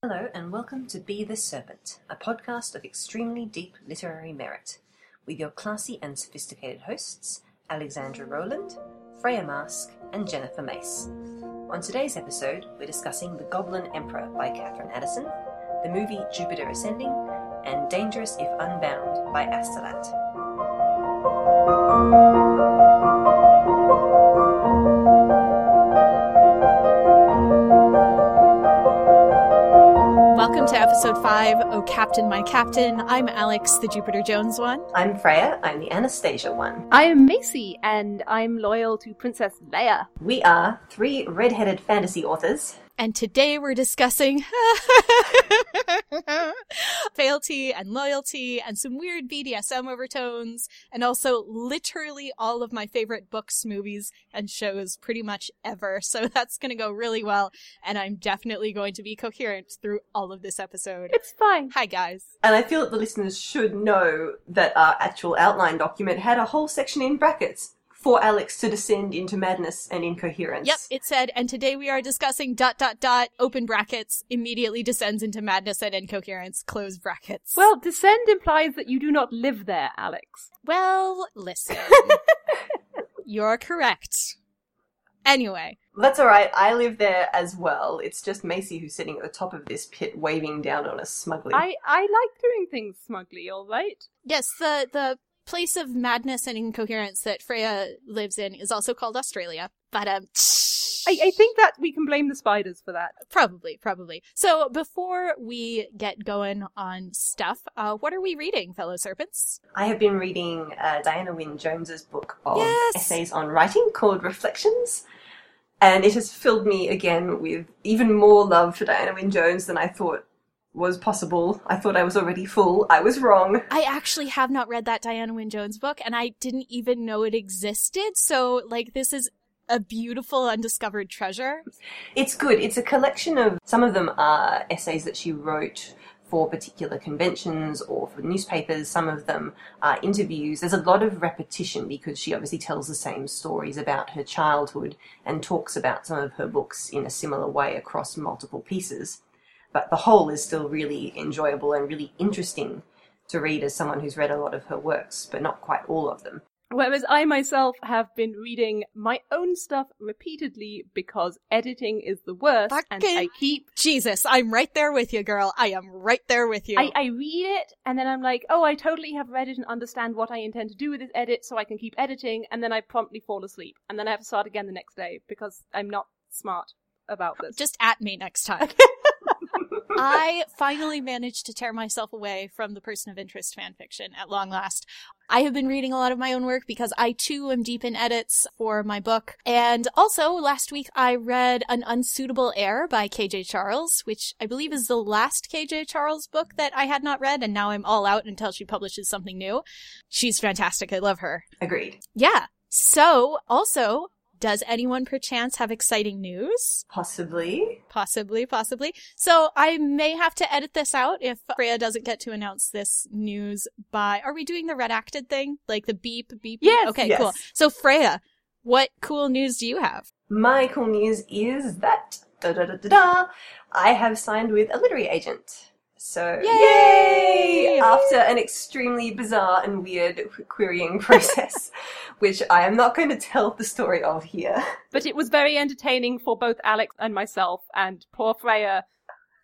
Hello, and welcome to Be the Serpent, a podcast of extremely deep literary merit, with your classy and sophisticated hosts, Alexandra Rowland, Freya Marske, and Jennifer Mace. On today's episode, we're discussing The Goblin Emperor by Katherine Addison, the movie Jupiter Ascending, and Dangerous If Unbound by Astolat. To episode 5, Oh Captain, My Captain. I'm Alex, the Jupiter Jones one. I'm Freya, I'm the Anastasia one. I am Macy, and I'm loyal to Princess Leia. We are three red-headed fantasy authors And today we're discussing fealty and loyalty and some weird BDSM overtones and also literally all of my favorite books, movies, and shows pretty much ever. So that's going to go really well. And I'm definitely going to be coherent through all of this episode. It's fine. Hi guys. And I feel that the listeners should know that our actual outline document had a whole section in brackets for Alex to descend into madness and incoherence. Yep, it said, and today we are discussing dot dot dot open brackets immediately descends into madness and incoherence close brackets. Well, descend implies that you do not live there, Alex. well, listen. You're correct. Anyway, That's alright, I live there as well. It's just Macy who's sitting at the top of this pit waving down on us smugly. I, I like doing things smugly, alright? yes, the the place of madness and incoherence that Freya lives in is also called Australia. But um I, I think that we can blame the spiders for that. probably, probably. So before we get going on stuff, uh, what are we reading, fellow serpents? I have been reading uh, Diana Wynne Jones's book of Yes! essays on writing called Reflections. And it has filled me again with even more love for Diana Wynne Jones than I thought was possible. I thought I was already full. I was wrong. I actually have not read that Diana Wynne Jones book, and I didn't even know it existed. So, like, this is a beautiful undiscovered treasure. It's good. It's a collection of some of them are essays that she wrote for particular conventions or for newspapers. Some of them are interviews. There's a lot of repetition because she obviously tells the same stories about her childhood and talks about some of her books in a similar way across multiple pieces. But the whole is still really enjoyable and really interesting to read as someone who's read a lot of her works, but not quite all of them. Whereas I myself have been reading my own stuff repeatedly because editing is the worst, and I keep Jesus, I'm right there with you, girl. I am right there with you. I, I read it and then I'm like, oh, I totally have read it and understand what I intend to do with this edit so I can keep editing, and then I promptly fall asleep. And then I have to start again the next day because I'm not smart about this. Just at me next time. I finally managed to tear myself away from the person of interest fanfiction at long last. I have been reading a lot of my own work because I too am deep in edits for my book. And also last week I read An Unsuitable Heir by KJ Charles, which I believe is the last KJ Charles book that I had not read and now I'm all out until she publishes something new. She's fantastic. I love her. Agreed. Yeah. So also, does anyone perchance have exciting news? Possibly. Possibly, possibly. So I may have to edit this out if Freya doesn't get to announce this news by. Are we doing the redacted thing? Like the beep, beep? Yes, Okay, yes. cool. So Freya, what cool news do you have? My cool news is that da da da da da, I have signed with a literary agent. So Yay! yay! After an extremely bizarre and weird querying process, which I am not going to tell the story of here. But it was very entertaining for both Alex and myself, and poor Freya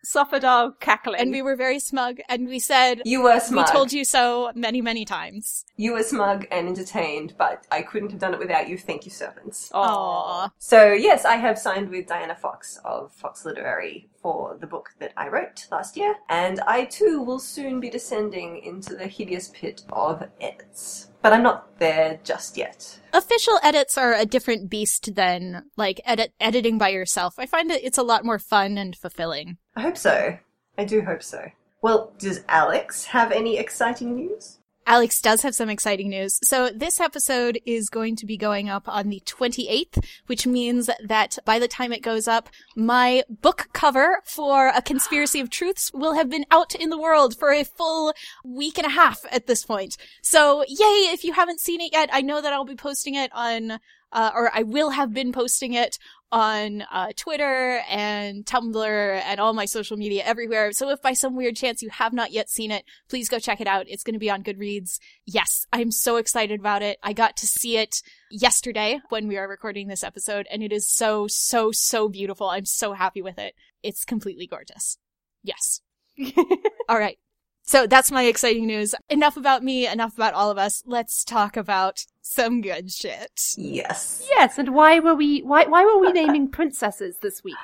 suffered our cackling. And we were very smug and we said, You were smug. we told you so many, many times. You were smug and entertained, but I couldn't have done it without you. Thank you, servants. Aww. So yes, I have signed with Diana Fox of Fox Literary for the book that I wrote last year, and I too will soon be descending into the hideous pit of edits. But I'm not there just yet. Official edits are a different beast than like edit editing by yourself. I find that it's a lot more fun and fulfilling. I hope so. I do hope so. Well, does Alex have any exciting news? Alex does have some exciting news. So this episode is going to be going up on the 28th, which means that by the time it goes up, my book cover for A Conspiracy of Truths will have been out in the world for a full week and a half at this point. So yay, if you haven't seen it yet, I know that I'll be posting it on uh, or I will have been posting it on uh, Twitter and Tumblr and all my social media everywhere. So if by some weird chance you have not yet seen it, please go check it out. It's going to be on Goodreads. Yes, I'm so excited about it. I got to see it yesterday when we are recording this episode, and it is so, so, so beautiful. I'm so happy with it. It's completely gorgeous. Yes. all right. So that's my exciting news. Enough about me, enough about all of us. Let's talk about some good shit. Yes. Yes, and why were we why why were we naming princesses this week?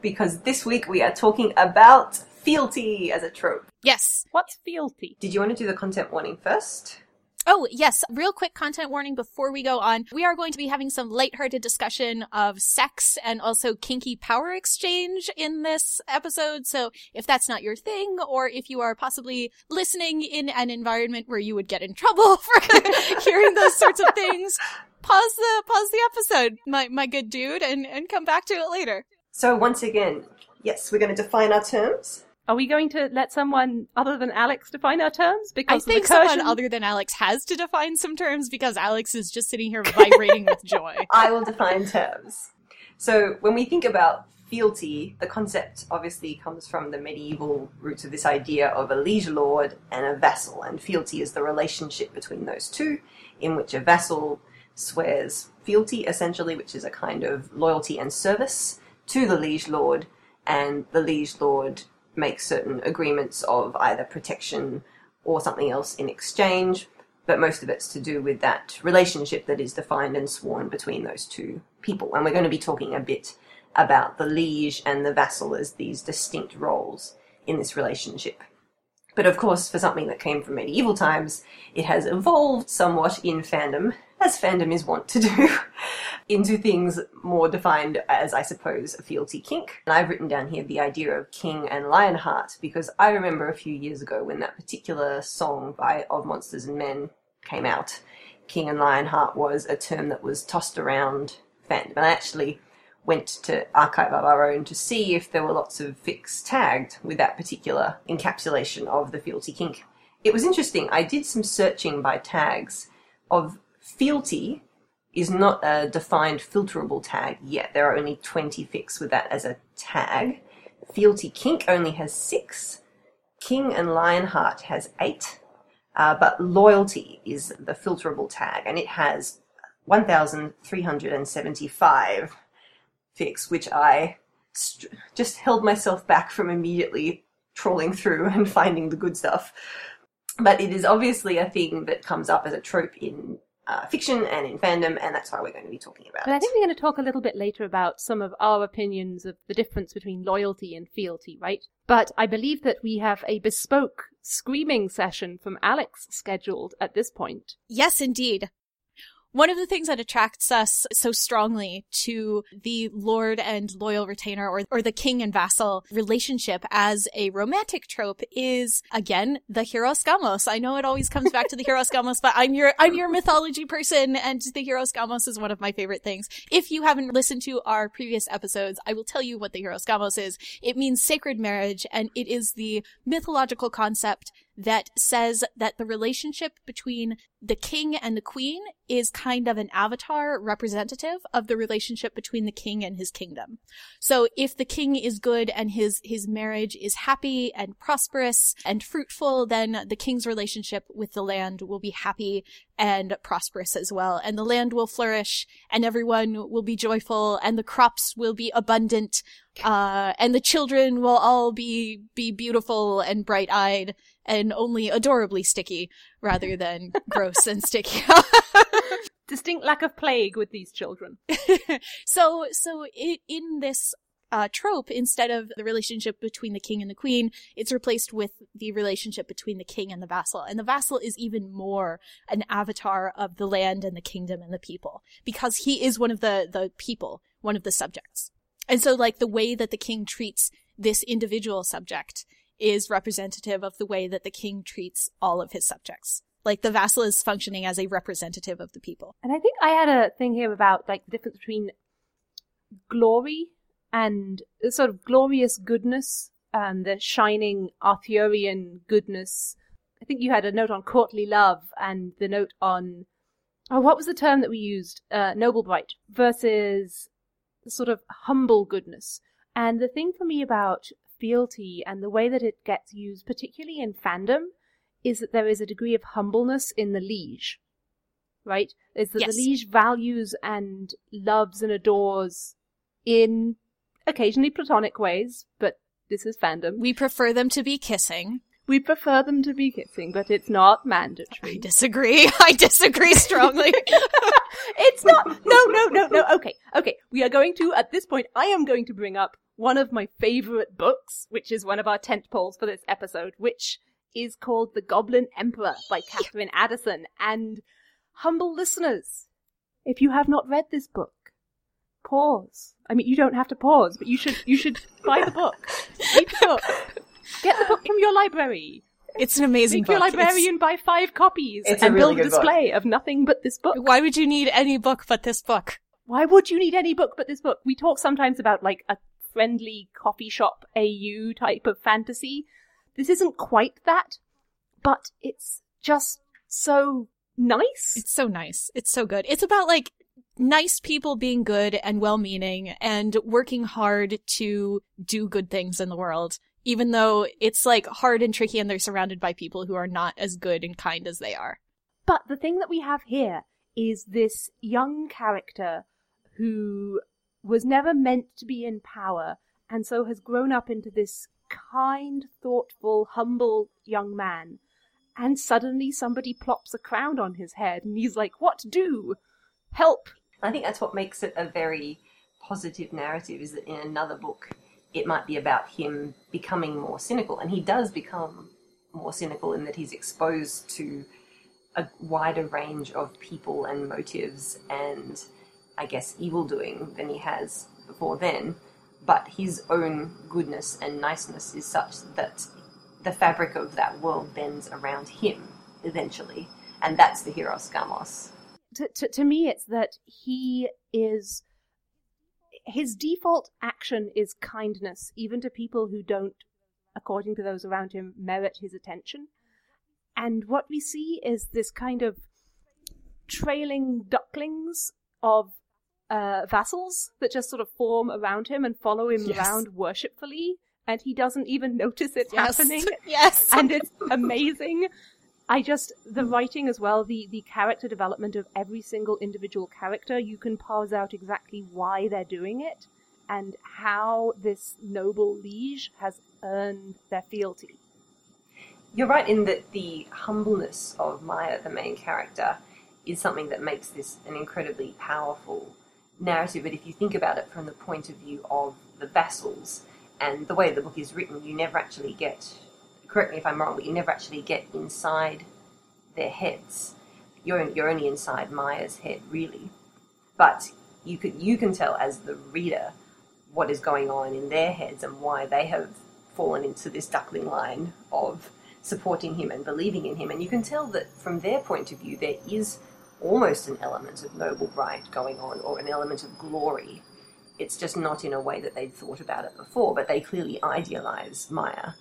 Because this week we are talking about fealty as a trope. Yes. What's fealty? Did you want to do the content warning first? Oh, yes. Real quick content warning before we go on. We are going to be having some lighthearted discussion of sex and also kinky power exchange in this episode. So if that's not your thing, or if you are possibly listening in an environment where you would get in trouble for hearing those sorts of things, pause the, pause the episode, my, my good dude, and, and come back to it later. So once again, yes, we're going to define our terms. Are we going to let someone other than Alex define our terms? Because I Because think the someone other than Alex has to define some terms because Alex is just sitting here vibrating with joy. I will define terms. So when we think about fealty, the concept obviously comes from the medieval roots of this idea of a liege lord and a vassal, and fealty is the relationship between those two, in which a vassal swears fealty, essentially, which is a kind of loyalty and service to the liege lord, and the liege lord makes certain agreements of either protection or something else in exchange, but most of it's to do with that relationship that is defined and sworn between those two people. And we're going to be talking a bit about the liege and the vassal as these distinct roles in this relationship. But of course, for something that came from medieval times, it has evolved somewhat in fandom, as fandom is wont to do, into things more defined as, I suppose, a fealty kink. And I've written down here the idea of King and Lionheart because I remember a few years ago when that particular song by Of Monsters and Men came out. King and Lionheart was a term that was tossed around fandom. And I actually went to Archive of Our Own to see if there were lots of fics tagged with that particular encapsulation of the fealty kink. It was interesting. I did some searching by tags of fealty is not a defined filterable tag yet. There are only 20 fics with that as a tag. Fealty kink only has six. King and Lionheart has eight. Uh, but loyalty is the filterable tag, and it has 1,375 fics, which I st- just held myself back from immediately trawling through and finding the good stuff. But it is obviously a thing that comes up as a trope in uh, fiction and in fandom, and that's why we're going to be talking about But I think we're going to talk a little bit later about some of our opinions of the difference between loyalty and fealty, right? But I believe that we have a bespoke screaming session from Alex scheduled at this point. Yes, indeed. One of the things that attracts us so strongly to the lord and loyal retainer or, or the king and vassal relationship as a romantic trope is, again, the Hieros Gamos. I know it always comes back to the Hieros Gamos, but I'm your, I'm your mythology person and the Hieros Gamos is one of my favorite things. If you haven't listened to our previous episodes, I will tell you what the Hieros Gamos is. It means sacred marriage and it is the mythological concept that says that the relationship between the king and the queen is kind of an avatar representative of the relationship between the king and his kingdom. So if the king is good and his, his marriage is happy and prosperous and fruitful, then the king's relationship with the land will be happy and prosperous as well. And the land will flourish and everyone will be joyful and the crops will be abundant. Uh, and the children will all be, be beautiful and bright eyed and only adorably sticky rather than gross and sticky. Distinct lack of plague with these children. so, so i in this uh, trope, instead of the relationship between the king and the queen, it's replaced with the relationship between the king and the vassal. And the vassal is even more an avatar of the land and the kingdom and the people because he is one of the, the people, one of the subjects. And so, like, the way that the king treats this individual subject is representative of the way that the king treats all of his subjects. Like, the vassal is functioning as a representative of the people. And I think I had a thing here about like the difference between glory and the sort of glorious goodness and the shining Arthurian goodness. I think you had a note on courtly love and the note on oh, what was the term that we used? Uh, noble bright versus sort of humble goodness. And the thing for me about fealty and the way that it gets used, particularly in fandom, is that there is a degree of humbleness in the liege. Right? Is that Yes. the liege values and loves and adores in occasionally platonic ways, but this is fandom. We prefer them to be kissing. We prefer them to be kissing, but it's not mandatory. I disagree. I disagree strongly. it's not. No, no, no, no. Okay, okay. We are going to, at this point, I am going to bring up one of my favorite books, which is one of our tent poles for this episode, which is called The Goblin Emperor by Katherine Addison. And humble listeners, if you have not read this book, pause. I mean, you don't have to pause, but you should, you should buy the book. Read the book. Get the book from your library. It's an amazing Make your book. It's- librarian buy five copies It's a and really build a good book. display of nothing but this book. Why would you need any book but this book? Why would you need any book but this book? We talk sometimes about like a friendly coffee shop AU type of fantasy. This isn't quite that, but it's just so nice. It's so nice. It's so good. It's about like nice people being good and well meaning and working hard to do good things in the world, even though it's like hard and tricky and they're surrounded by people who are not as good and kind as they are. But the thing that we have here is this young character who was never meant to be in power and so has grown up into this kind, thoughtful, humble young man. And suddenly somebody plops a crown on his head and he's like, What do? Help! I think that's what makes it a very positive narrative is that in another book it might be about him becoming more cynical and he does become more cynical in that he's exposed to a wider range of people and motives and I guess evil doing than he has before then but his own goodness and niceness is such that the fabric of that world bends around him eventually and that's the Hieros Gamos. to, to, to me, it's that he is. His default action is kindness, even to people who don't, according to those around him, merit his attention. And what we see is this kind of trailing ducklings of uh, vassals that just sort of form around him and follow him Yes. around worshipfully, and he doesn't even notice it Yes. happening Yes. and it's amazing. I just the writing as well, the the character development of every single individual character. You can parse out exactly why they're doing it and how this noble liege has earned their fealty. You're right in that the humbleness of Maia, the main character, is something that makes this an incredibly powerful narrative. But if you think about it from the point of view of the vassals and the way the book is written, you never actually get, correct me if I'm wrong, but you never actually get inside their heads. You're, you're only inside Maia's head, really. But you, could, you can tell as the reader what is going on in their heads and why they have fallen into this duckling line of supporting him and believing in him. And you can tell that from their point of view, there is almost an element of noble bright going on or an element of glory. It's just not in a way that they'd thought about it before, but they clearly idealize Maia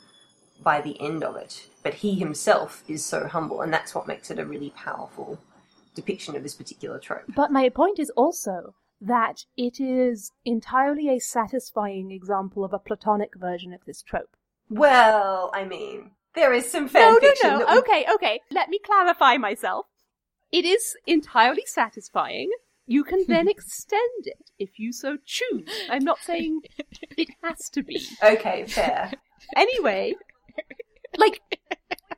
by the end of it. But he himself is so humble, and that's what makes it a really powerful depiction of this particular trope. But my point is also that it is entirely a satisfying example of a platonic version of this trope. Well, I mean, there is some fan no, fiction no, that no. we- Okay, okay. Let me clarify myself. It is entirely satisfying. You can then extend it if you so choose. I'm not saying it has to be. Okay, fair. Anyway, like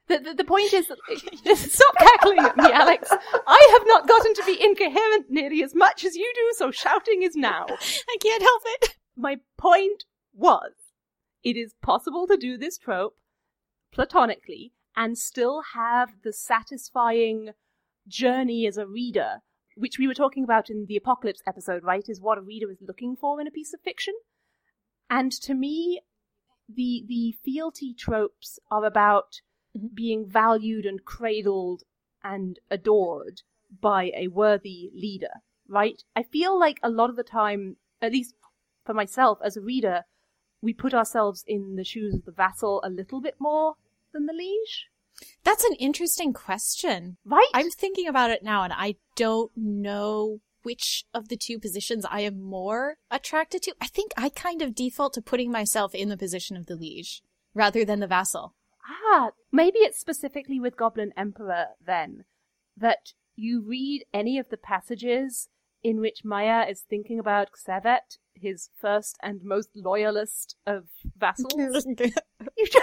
the the, the point is, stop cackling at me, Alex. I have not gotten to be incoherent nearly as much as you do, so shouting is now. I can't help it. My point was, it is possible to do this trope platonically and still have the satisfying journey as a reader, which we were talking about in the Apocalypse episode, right? Is what a reader is looking for in a piece of fiction. And to me, the the fealty tropes are about Mhm. being valued and cradled and adored by a worthy leader, right? I feel like a lot of the time, at least for myself as a reader, we put ourselves in the shoes of the vassal a little bit more than the liege. That's an interesting question. Right? I'm thinking about it now and I don't know which of the two positions I am more attracted to. I think I kind of default to putting myself in the position of the liege rather than the vassal. Ah, maybe it's specifically with Goblin Emperor then that you read any of the passages in which Maia is thinking about Csevet, his first and most loyalist of vassals. You ju-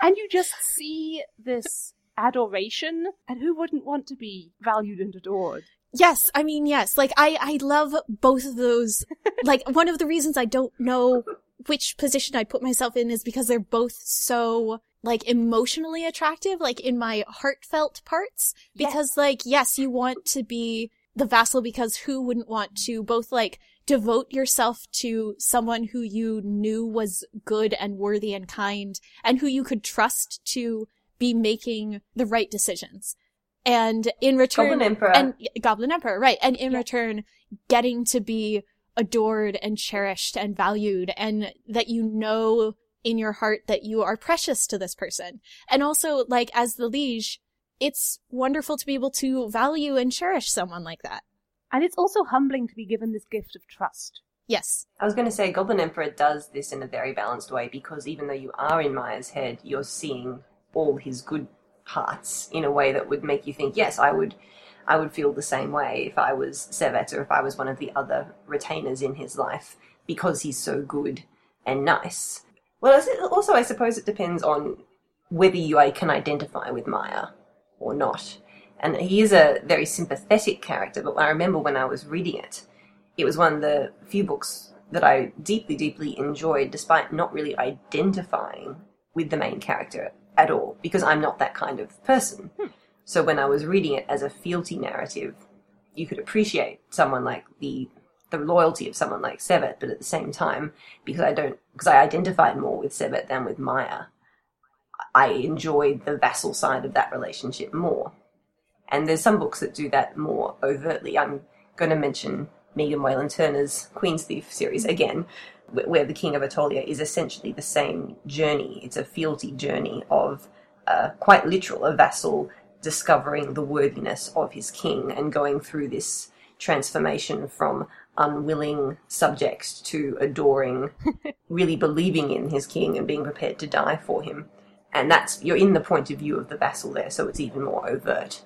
and you just see this adoration, and who wouldn't want to be valued and adored? Yes, I mean, yes. Like, I, I love both of those. like, one of the reasons I don't know which position I'd put myself in is because they're both so, like, emotionally attractive, like, in my heartfelt parts. Yes. Because, like, yes, you want to be the vassal because who wouldn't want to both, like, devote yourself to someone who you knew was good and worthy and kind and who you could trust to be making the right decisions. And in return, Goblin Emperor. and Goblin Emperor, right. And in Yeah. return, getting to be adored and cherished and valued and that you know in your heart that you are precious to this person. And also, like, as the liege, it's wonderful to be able to value and cherish someone like that. And it's also humbling to be given this gift of trust. Yes. I was going to say Goblin Emperor does this in a very balanced way because even though you are in Maia's head, you're seeing all his good parts in a way that would make you think, yes, I would, I would feel the same way if I was Csevet or if I was one of the other retainers in his life because he's so good and nice. Well, also I suppose it depends on whether you uh, can identify with Maia or not. And he is a very sympathetic character, but I remember when I was reading it, it was one of the few books that I deeply, deeply enjoyed, despite not really identifying with the main character at all, because I'm not that kind of person. Hmm. So when I was reading it as a fealty narrative, you could appreciate someone like the the loyalty of someone like Csevet, but at the same time, because I don't, because I identified more with Csevet than with Maia, I enjoyed the vassal side of that relationship more. And there's some books that do that more overtly. I'm going to mention Megan Whalen Turner's Queen's Thief series again, where the King of Attolia is essentially the same journey. It's a fealty journey of, uh, quite literal, a vassal discovering the worthiness of his king and going through this transformation from unwilling subject to adoring, really believing in his king and being prepared to die for him. And that's, you're in the point of view of the vassal there, so it's even more overt.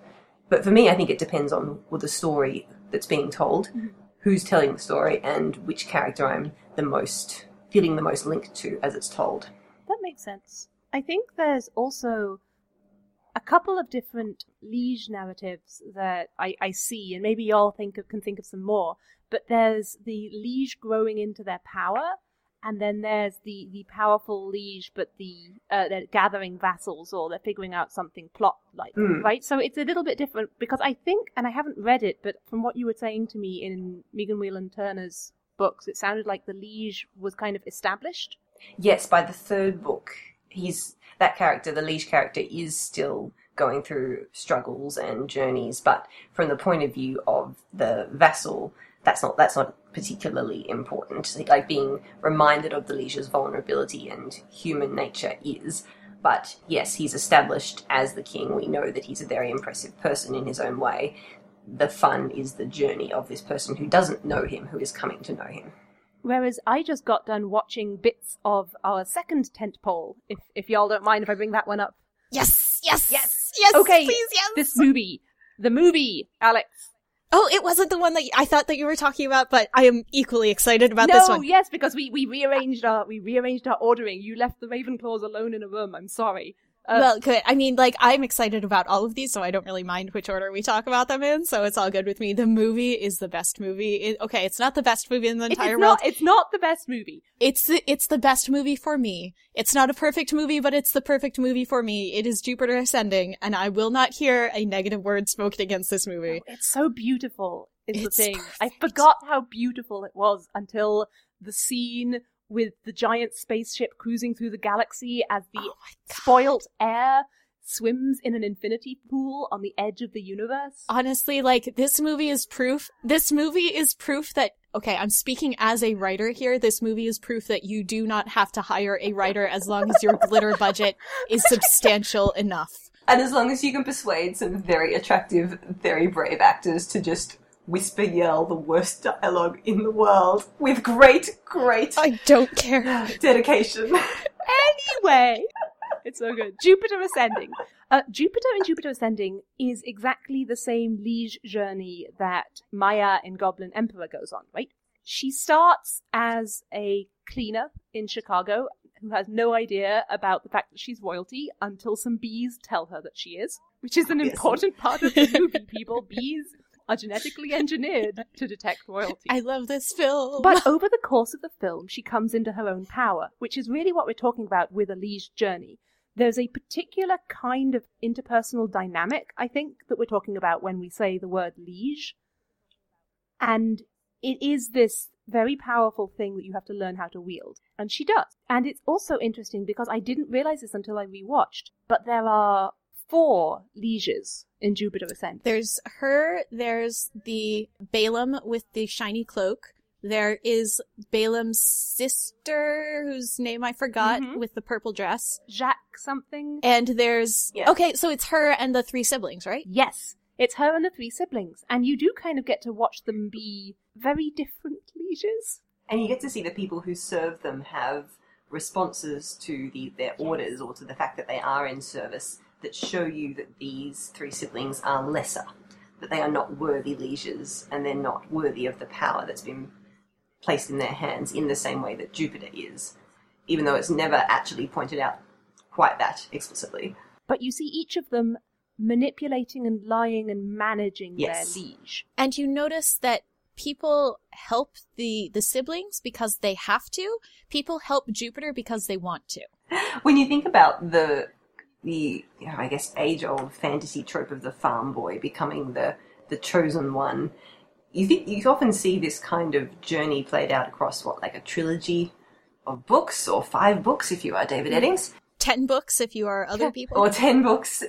But for me, I think it depends on well, the story that's being told, mm-hmm. who's telling the story, and which character I'm the most feeling the most linked to as it's told. That makes sense. I think there's also a couple of different liege narratives that I, I see, and maybe y'all think of, can think of some more. But there's the liege growing into their power, and then there's the, the powerful liege, but the uh, they're gathering vassals or they're figuring out something plot like, Mm. right? So it's a little bit different because I think, and I haven't read it, but from what you were saying to me in Megan Whalen Turner's books, it sounded like the liege was kind of established. Yes, by the third book, he's that character, the liege character, is still going through struggles and journeys, but from the point of view of the vassal, that's not that's not particularly important. Like being reminded of the liege's vulnerability and human nature is. But yes, he's established as the king. We know that he's a very impressive person in his own way. The fun is the journey of this person who doesn't know him, who is coming to know him. Whereas I just got done watching bits of our second tent pole. If if y'all don't mind if I bring that one up. Yes, yes, Yes. yes. Okay, please, yes. This movie, the movie, Alex. Oh, it wasn't the one that I thought that you were talking about, but I am equally excited about no, this one. Oh yes, because we we rearranged our we rearranged our ordering. You left the Ravenclaws alone in a room. I'm sorry. Uh, well, good. I mean, like, I'm excited about all of these, so I don't really mind which order we talk about them in, so it's all good with me. The movie is the best movie. It, okay, it's not the best movie in the entire it's world. not it's not the best movie. It's the, it's the best movie for me. It's not a perfect movie, but it's the perfect movie for me. It is Jupiter Ascending, and I will not hear a negative word spoken against this movie. It's so beautiful. Is the It's thing. I forgot how beautiful it was until the scene with the giant spaceship cruising through the galaxy as the Oh spoilt air swims in an infinity pool on the edge of the universe. Honestly, like, this movie is proof, this movie is proof that Okay, I'm speaking as a writer here. This movie is proof that you do not have to hire a writer as long as your glitter budget is substantial enough. And as long as you can persuade some very attractive, very brave actors to just whisper yell the worst dialogue in the world with great, great I don't care. dedication. anyway, it's so good. Jupiter Ascending. Uh, Jupiter and Jupiter Ascending is exactly the same liege journey that Maia in Goblin Emperor goes on, right? She starts as a cleaner in Chicago who has no idea about the fact that she's royalty until some bees tell her that she is, which is an Yes. important part of the movie, people. Bees are genetically engineered to detect royalty. I love this film. But over the course of the film, she comes into her own power, which is really what we're talking about with a liege journey. There's a particular kind of interpersonal dynamic, I think, that we're talking about when we say the word liege. And it is this very powerful thing that you have to learn how to wield. And she does. And it's also interesting because I didn't realize this until I rewatched, but there are four lieges in Jupiter Ascend. There's her, there's the Balaam with the shiny cloak. There is Balaam's sister, whose name I forgot, Mhm. with the purple dress. Jacques something. And there's, Yeah. okay, so it's her and the three siblings, right? Yes, it's her and the three siblings, and you do kind of get to watch them be very different lieges. and you get to see the people who serve them have responses to the, their orders or to the fact that they are in service that show you that these three siblings are lesser, that they are not worthy lieges, and they're not worthy of the power that's been placed in their hands in the same way that Jupiter is, even though it's never actually pointed out quite that explicitly. But you see each of them manipulating and lying and managing Yes. their liege. And you notice that people help the, the siblings because they have to. People help Jupiter because they want to. when you think about the the you know, I guess age old fantasy trope of the farm boy becoming the the chosen one, you think you often see this kind of journey played out across what like a trilogy of books or five books if you are David mm-hmm. Eddings Ten books if you are other people. or ten books.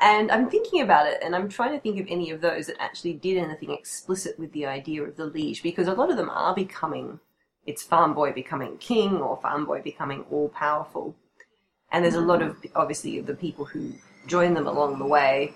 And I'm thinking about it, and I'm trying to think of any of those that actually did anything explicit with the idea of the liege, because a lot of them are becoming, it's farm boy becoming king or farm boy becoming all powerful. And there's a lot of, mm. obviously, the people who join them along the way.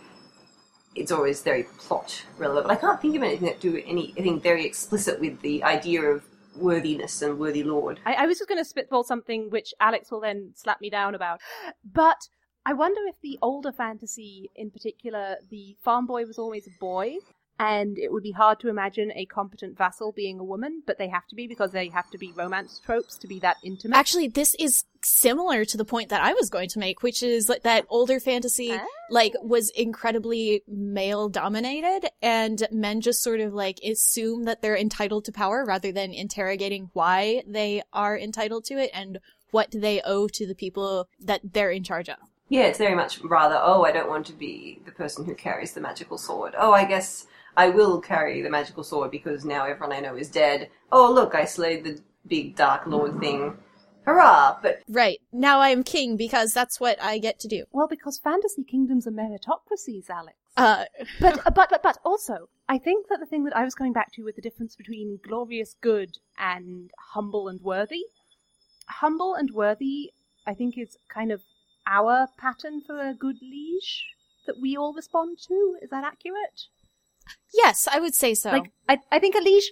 It's always very plot relevant, but I can't think of anything that do anything very explicit with the idea of worthiness and worthy lord. I, I was just going to spitball something which Alex will then slap me down about. But I wonder if the older fantasy, in particular, the farm boy was always a boy, and it would be hard to imagine a competent vassal being a woman, but they have to be because they have to be romance tropes to be that intimate. Actually, this is similar to the point that I was going to make, which is like that older fantasy, Ah. like, was incredibly male dominated, and men just sort of like assume that they're entitled to power rather than interrogating why they are entitled to it and what they owe to the people that they're in charge of. Yeah, it's very much rather, oh, I don't want to be the person who carries the magical sword. Oh, I guess I will carry the magical sword because now everyone I know is dead. Oh, look, I slayed the big dark lord thing. Hurrah! But Right. Now I am king because that's what I get to do. well, because fantasy kingdoms are meritocracies, Alex. Uh, but but but but also, I think that the thing that I was coming back to with the difference between glorious good and humble and worthy, humble and worthy, I think is kind of our pattern for a good liege that we all respond to. Is that accurate? Yes, I would say so. Like, I I think a liege.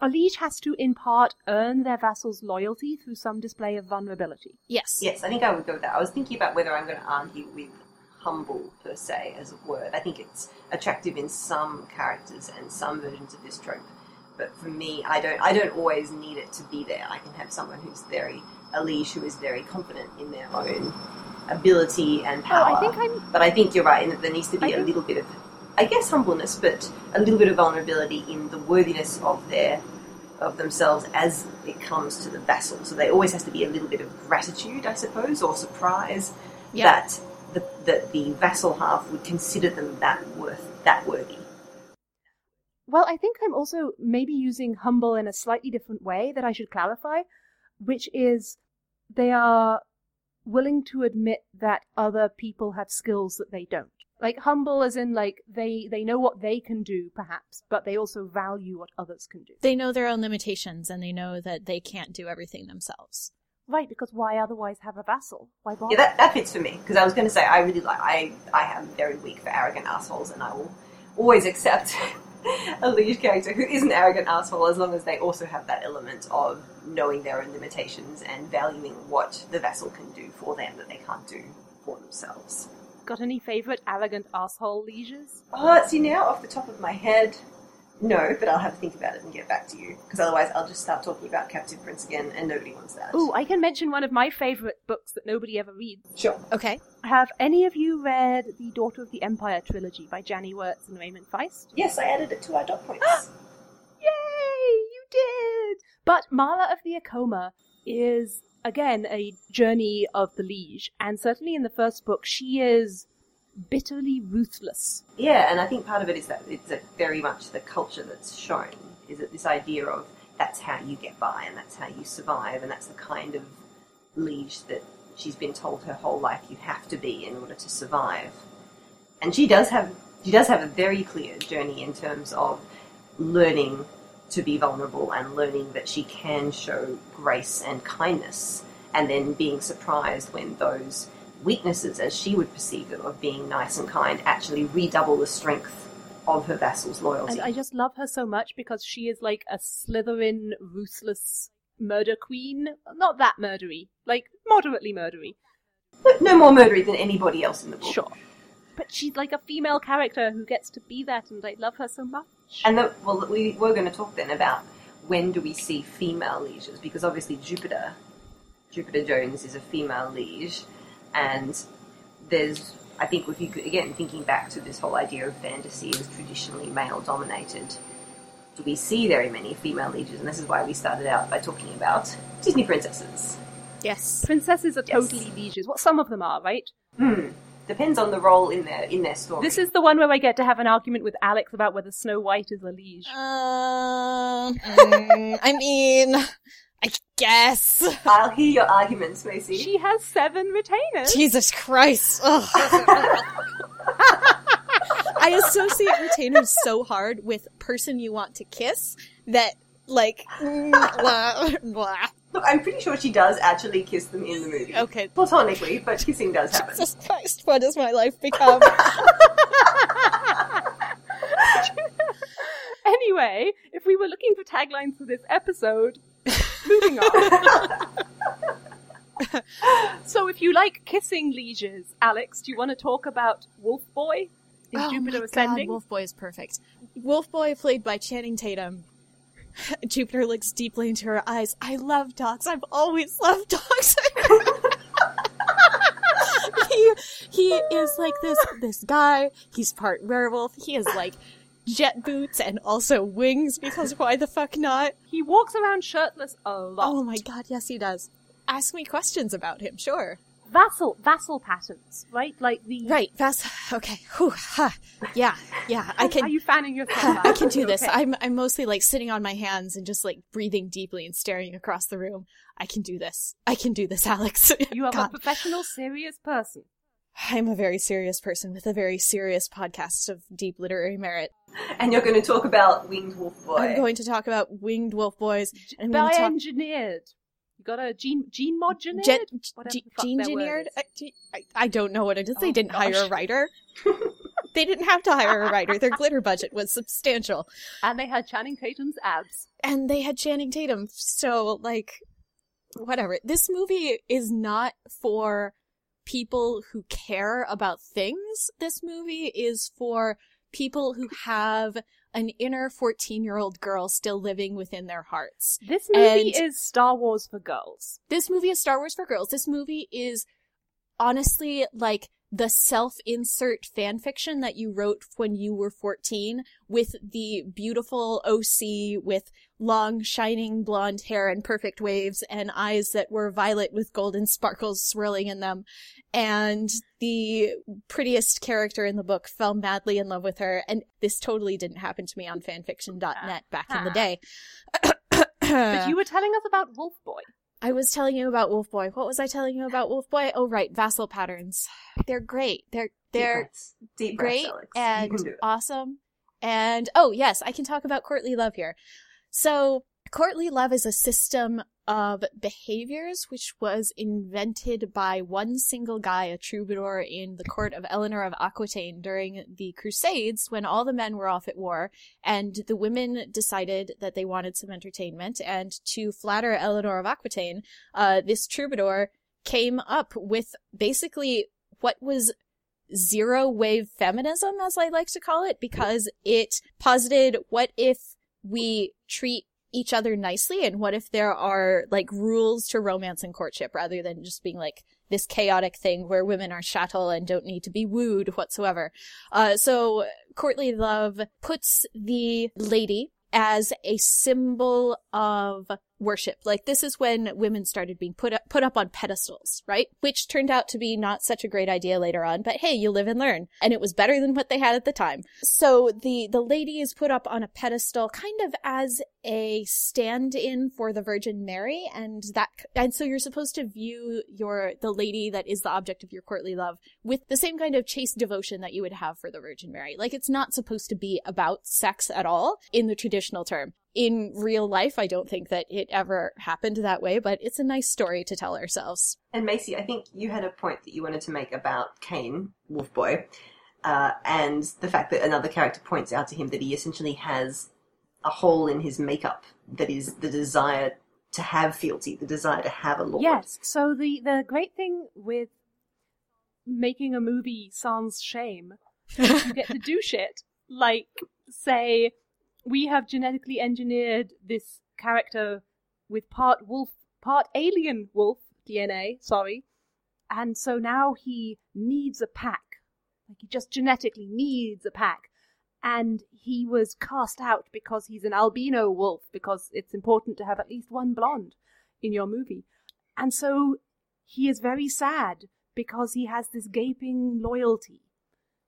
A liege has to, in part, earn their vassal's loyalty through some display of vulnerability. yes. yes, I think I would go with that. I was thinking about whether I'm going to argue with humble per se as a word. I think it's attractive in some characters and some versions of this trope. But for me, I don't. I don't always need it to be there. I can have someone who's very a liege who is very confident in their own ability and Oh, power. I think I'm But I think you're right in that there needs to be I a think- little bit of, I guess, humbleness, but a little bit of vulnerability in the worthiness of their of themselves as it comes to the vassal. So there always has to be a little bit of gratitude, I suppose, or surprise Yeah. that the that the vassal half would consider them that worth that worthy. Well, I think I'm also maybe using humble in a slightly different way that I should clarify, which is they are willing to admit that other people have skills that they don't. Like humble as in like they they know what they can do perhaps, but they also value what others can do. They know their own limitations and they know that they can't do everything themselves. Right, because why otherwise have a vassal? Why bother? Yeah, that, that fits for me because I was going to say I really like I I am very weak for arrogant assholes and I will always accept a liege character who is an arrogant asshole as long as they also have that element of knowing their own limitations and valuing what the vassal can do for them that they can't do for themselves. Got any favourite arrogant asshole lieges? Oh, see now off the top of my head, no, but I'll have to think about it and get back to you because otherwise I'll just start talking about Captive Prince again and nobody wants that. Ooh, I can mention one of my favourite books that nobody ever reads. sure. Okay. Have any of you read the Daughter of the Empire trilogy by Janny Wurts and Raymond Feist? Yes, I added it to our dot points. Yay! You did! But Mara of the Acoma is, again, a journey of the liege, and certainly in the first book, she is bitterly ruthless. Yeah, and I think part of it is that it's very much the culture that's shown. Is it this idea of that's how you get by and that's how you survive and that's the kind of liege that she's been told her whole life you have to be in order to survive. And she does have she does have a very clear journey in terms of learning to be vulnerable and learning that she can show grace and kindness and then being surprised when those weaknesses, as she would perceive them, of being nice and kind, actually redouble the strength of her vassal's loyalty. And I just love her so much because she is like a Slytherin ruthless murder queen. Not that murdery, like moderately murdery. But no more murdery than anybody else in the book. Sure. But she's like a female character who gets to be that, and I love her so much. And the, well, we were going to talk then about when do we see female lieges because obviously Jupiter, Jupiter Jones is a female liege, and there's I think if you could, again thinking back to this whole idea of fantasy is traditionally male dominated, do we see very many female lieges? And this is why we started out by talking about Disney princesses. Yes. Princesses are Yes. totally lieges. What some of them are, right? Hmm. Depends on the role in their in their story. This is the one where I get to have an argument with Alex about whether Snow White is a liege. Um, mm, I mean, I guess. I'll hear your arguments, Macy. She has seven retainers. Jesus Christ. I associate retainers so hard with person you want to kiss that, like, mm, blah, blah. Look, I'm pretty sure she does actually kiss them in the movie. Okay. Platonically, but kissing does happen. Jesus Christ, what does my life become? anyway, if we were looking for taglines for this episode, moving on. so, if you like kissing lieges, Alex, do you want to talk about Wolf Boy in Oh Jupiter my Ascending? God, Wolf Boy is perfect. Wolf Boy, played by Channing Tatum. Jupiter looks deeply into her eyes. I love dogs. I've always loved dogs. he he is like this this guy. He's part werewolf. He has like jet boots and also wings because why the fuck not? He walks around shirtless a lot. Oh my god, yes he does. Ask me questions about him, sure. Vassal vassal patterns, right? Like the Right, that's okay. Whew, huh. Yeah, yeah. I can. Are can you fanning yourself? I can do this. Okay. I'm I'm mostly like sitting on my hands and just like breathing deeply and staring across the room. I can do this. I can do this, Alex. You are a professional, serious person. I'm a very serious person with a very serious podcast of deep literary merit. And you're going to talk about Winged Wolf Boy. I'm going to talk about winged wolf boys. And I'm going to talk Bioengineered. Got a gene gene modular? Gen- Whatever ge- the fuck gene uh, engineered. I, I, don't know what it is. they Oh, didn't hire a writer. they didn't have to hire a writer. Their glitter budget was substantial. And they had Channing Tatum's abs. and they had Channing Tatum. So, like, whatever. This movie is not for people who care about things. This movie is for people who have an inner 14 year old girl still living within their hearts. This movie And- is Star Wars for girls. This movie is Star Wars for girls. This movie is honestly like the self-insert fan fiction that you wrote when you were 14 with the beautiful OC with long shining blonde hair and perfect waves and eyes that were violet with golden sparkles swirling in them. And the prettiest character in the book fell madly in love with her. And this totally didn't happen to me on fanfiction.net back in the ah. day. But you were telling us about Wolf Boy. I was telling you about Wolf Boy. What was I telling you about Wolf Boy? Oh, right, vassal patterns. They're great. They're They're breaths. Deep breaths, great Alex. And can do it. awesome. And oh yes, I can talk about courtly love here. So courtly love is a system of behaviors which was invented by one single guy, a troubadour in the court of Eleanor of Aquitaine during the Crusades when all the men were off at war and the women decided that they wanted some entertainment. And to flatter Eleanor of Aquitaine, uh, this troubadour came up with basically what was zero wave feminism, as I like to call it, because it posited what if we treat each other nicely and what if there are like rules to romance and courtship rather than just being like this chaotic thing where women are chattel and don't need to be wooed whatsoever. Uh, so courtly love puts the lady as a symbol of worship. Like this is when women started being put up, put up on pedestals, right? Which turned out to be not such a great idea later on, but hey, you live and learn. And it was better than what they had at the time. So the, the lady is put up on a pedestal kind of as a stand-in for the Virgin Mary and that, and so you're supposed to view your, the lady that is the object of your courtly love with the same kind of chaste devotion that you would have for the Virgin Mary. Like it's not supposed to be about sex at all in the traditional term in real life, I don't think that it ever happened that way, but it's a nice story to tell ourselves. And Macy, I think you had a point that you wanted to make about Caine, Wolf Boy, uh, and the fact that another character points out to him that he essentially has a hole in his makeup that is the desire to have fealty, the desire to have a lord. Yes. So the the great thing with making a movie sans shame, you get to do shit like say we have genetically engineered this character with part wolf, part alien wolf DNA. Sorry, and so now he needs a pack. Like he just genetically needs a pack. And he was cast out because he's an albino wolf, because it's important to have at least one blonde in your movie. And so he is very sad because he has this gaping loyalty.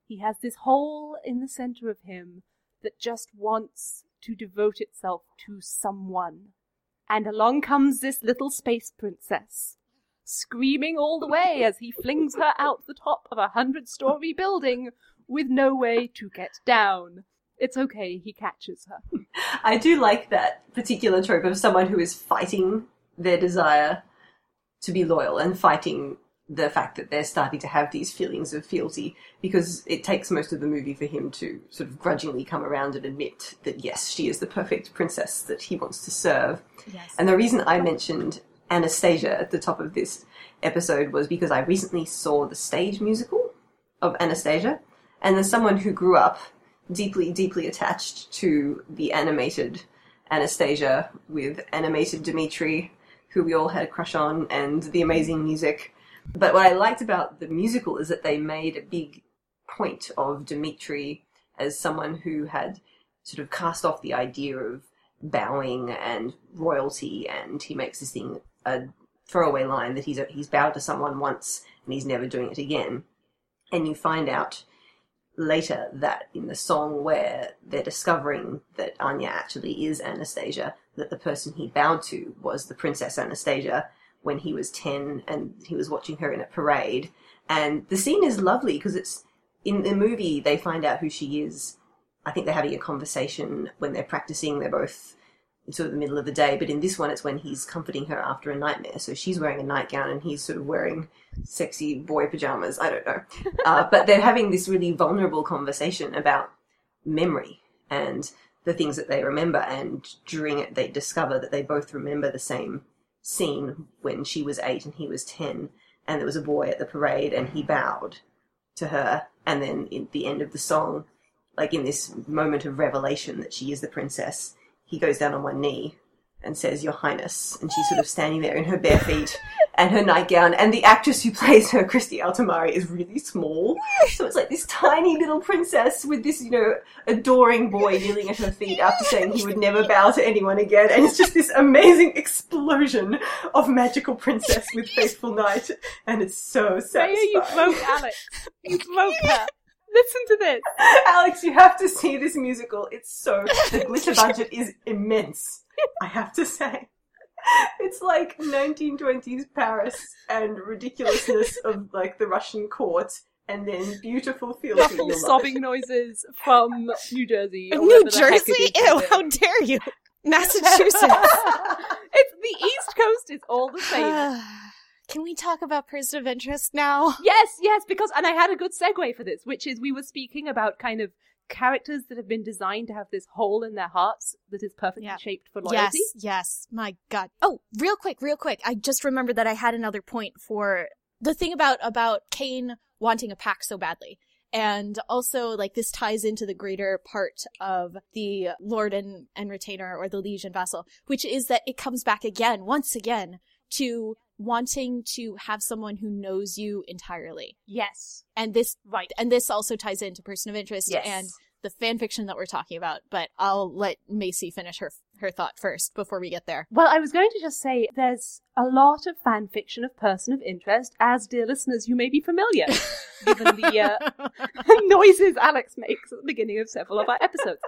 He has this hole in the center of him that just wants to devote itself to someone. And along comes this little space princess, screaming all the way as he flings her out the top of a hundred story building with no way to get down. It's okay, he catches her. I do like that particular trope of someone who is fighting their desire to be loyal and fighting the fact that they're starting to have these feelings of fealty because it takes most of the movie for him to sort of grudgingly come around and admit that yes, she is the perfect princess that he wants to serve. Yes. And the reason I mentioned Anastasia at the top of this episode was because I recently saw the stage musical of Anastasia, and as someone who grew up deeply, deeply attached to the animated Anastasia with animated Dimitri, who we all had a crush on, and the amazing music. But what I liked about the musical is that they made a big point of Dimitri as someone who had sort of cast off the idea of bowing and royalty, and he makes this thing a throwaway line that he's he's bowed to someone once and he's never doing it again. And you find out later that in the song where they're discovering that Anya actually is Anastasia, that the person he bowed to was the Princess Anastasia when he was 10 and he was watching her in a parade. And the scene is lovely because it's in the movie, they find out who she is. I think they're having a conversation when they're practicing. They're both in sort of the middle of the day, but in this one, it's when he's comforting her after a nightmare. So she's wearing a nightgown and he's sort of wearing sexy boy pajamas. I don't know. Uh, but they're having this really vulnerable conversation about memory and the things that they remember. And during it, they discover that they both remember the same scene when she was eight and he was 10. And there was a boy at the parade and he bowed to her. And then in the end of the song, like in this moment of revelation that she is the princess, he goes down on one knee and says, Your Highness. And she's sort of standing there in her bare feet and her nightgown. And the actress who plays her, Christy Altomare, is really small. So it's like this tiny little princess with this, you know, adoring boy kneeling at her feet after saying he would never bow to anyone again. And it's just this amazing explosion of magical princess with faithful knight. And it's so satisfying. you broke Alex. You broke her. Listen to this. Alex, you have to see this musical. It's so the glitter budget is immense. I have to say, it's like 1920s Paris and ridiculousness of like the Russian court and then beautiful filthy. Muffled sobbing noises from New Jersey. New wherever the heck it Jersey? Ew, how dare you? Massachusetts. it's the East Coast is all the same. Can we talk about person of interest now? Yes, yes, because and I had a good segue for this, which is we were speaking about kind of characters that have been designed to have this hole in their hearts that is perfectly Yeah. shaped for loyalty. Yes, yes. My God. Oh, real quick, real quick. I just remembered that I had another point for the thing about about Caine wanting a pack so badly. And also, like, this ties into the greater part of the Lord and, and Retainer or the Liege and Vassal, which is that it comes back again, once again, to wanting to have someone who knows you entirely. Yes. And this, Right. and this also ties into person of interest Yes. and the fan fiction that we're talking about, but I'll let Macy finish her her thought first before we get there. Well, I was going to just say there's a lot of fan fiction of person of interest, as dear listeners, you may be familiar, given the uh, noises Alex makes at the beginning of several of our episodes.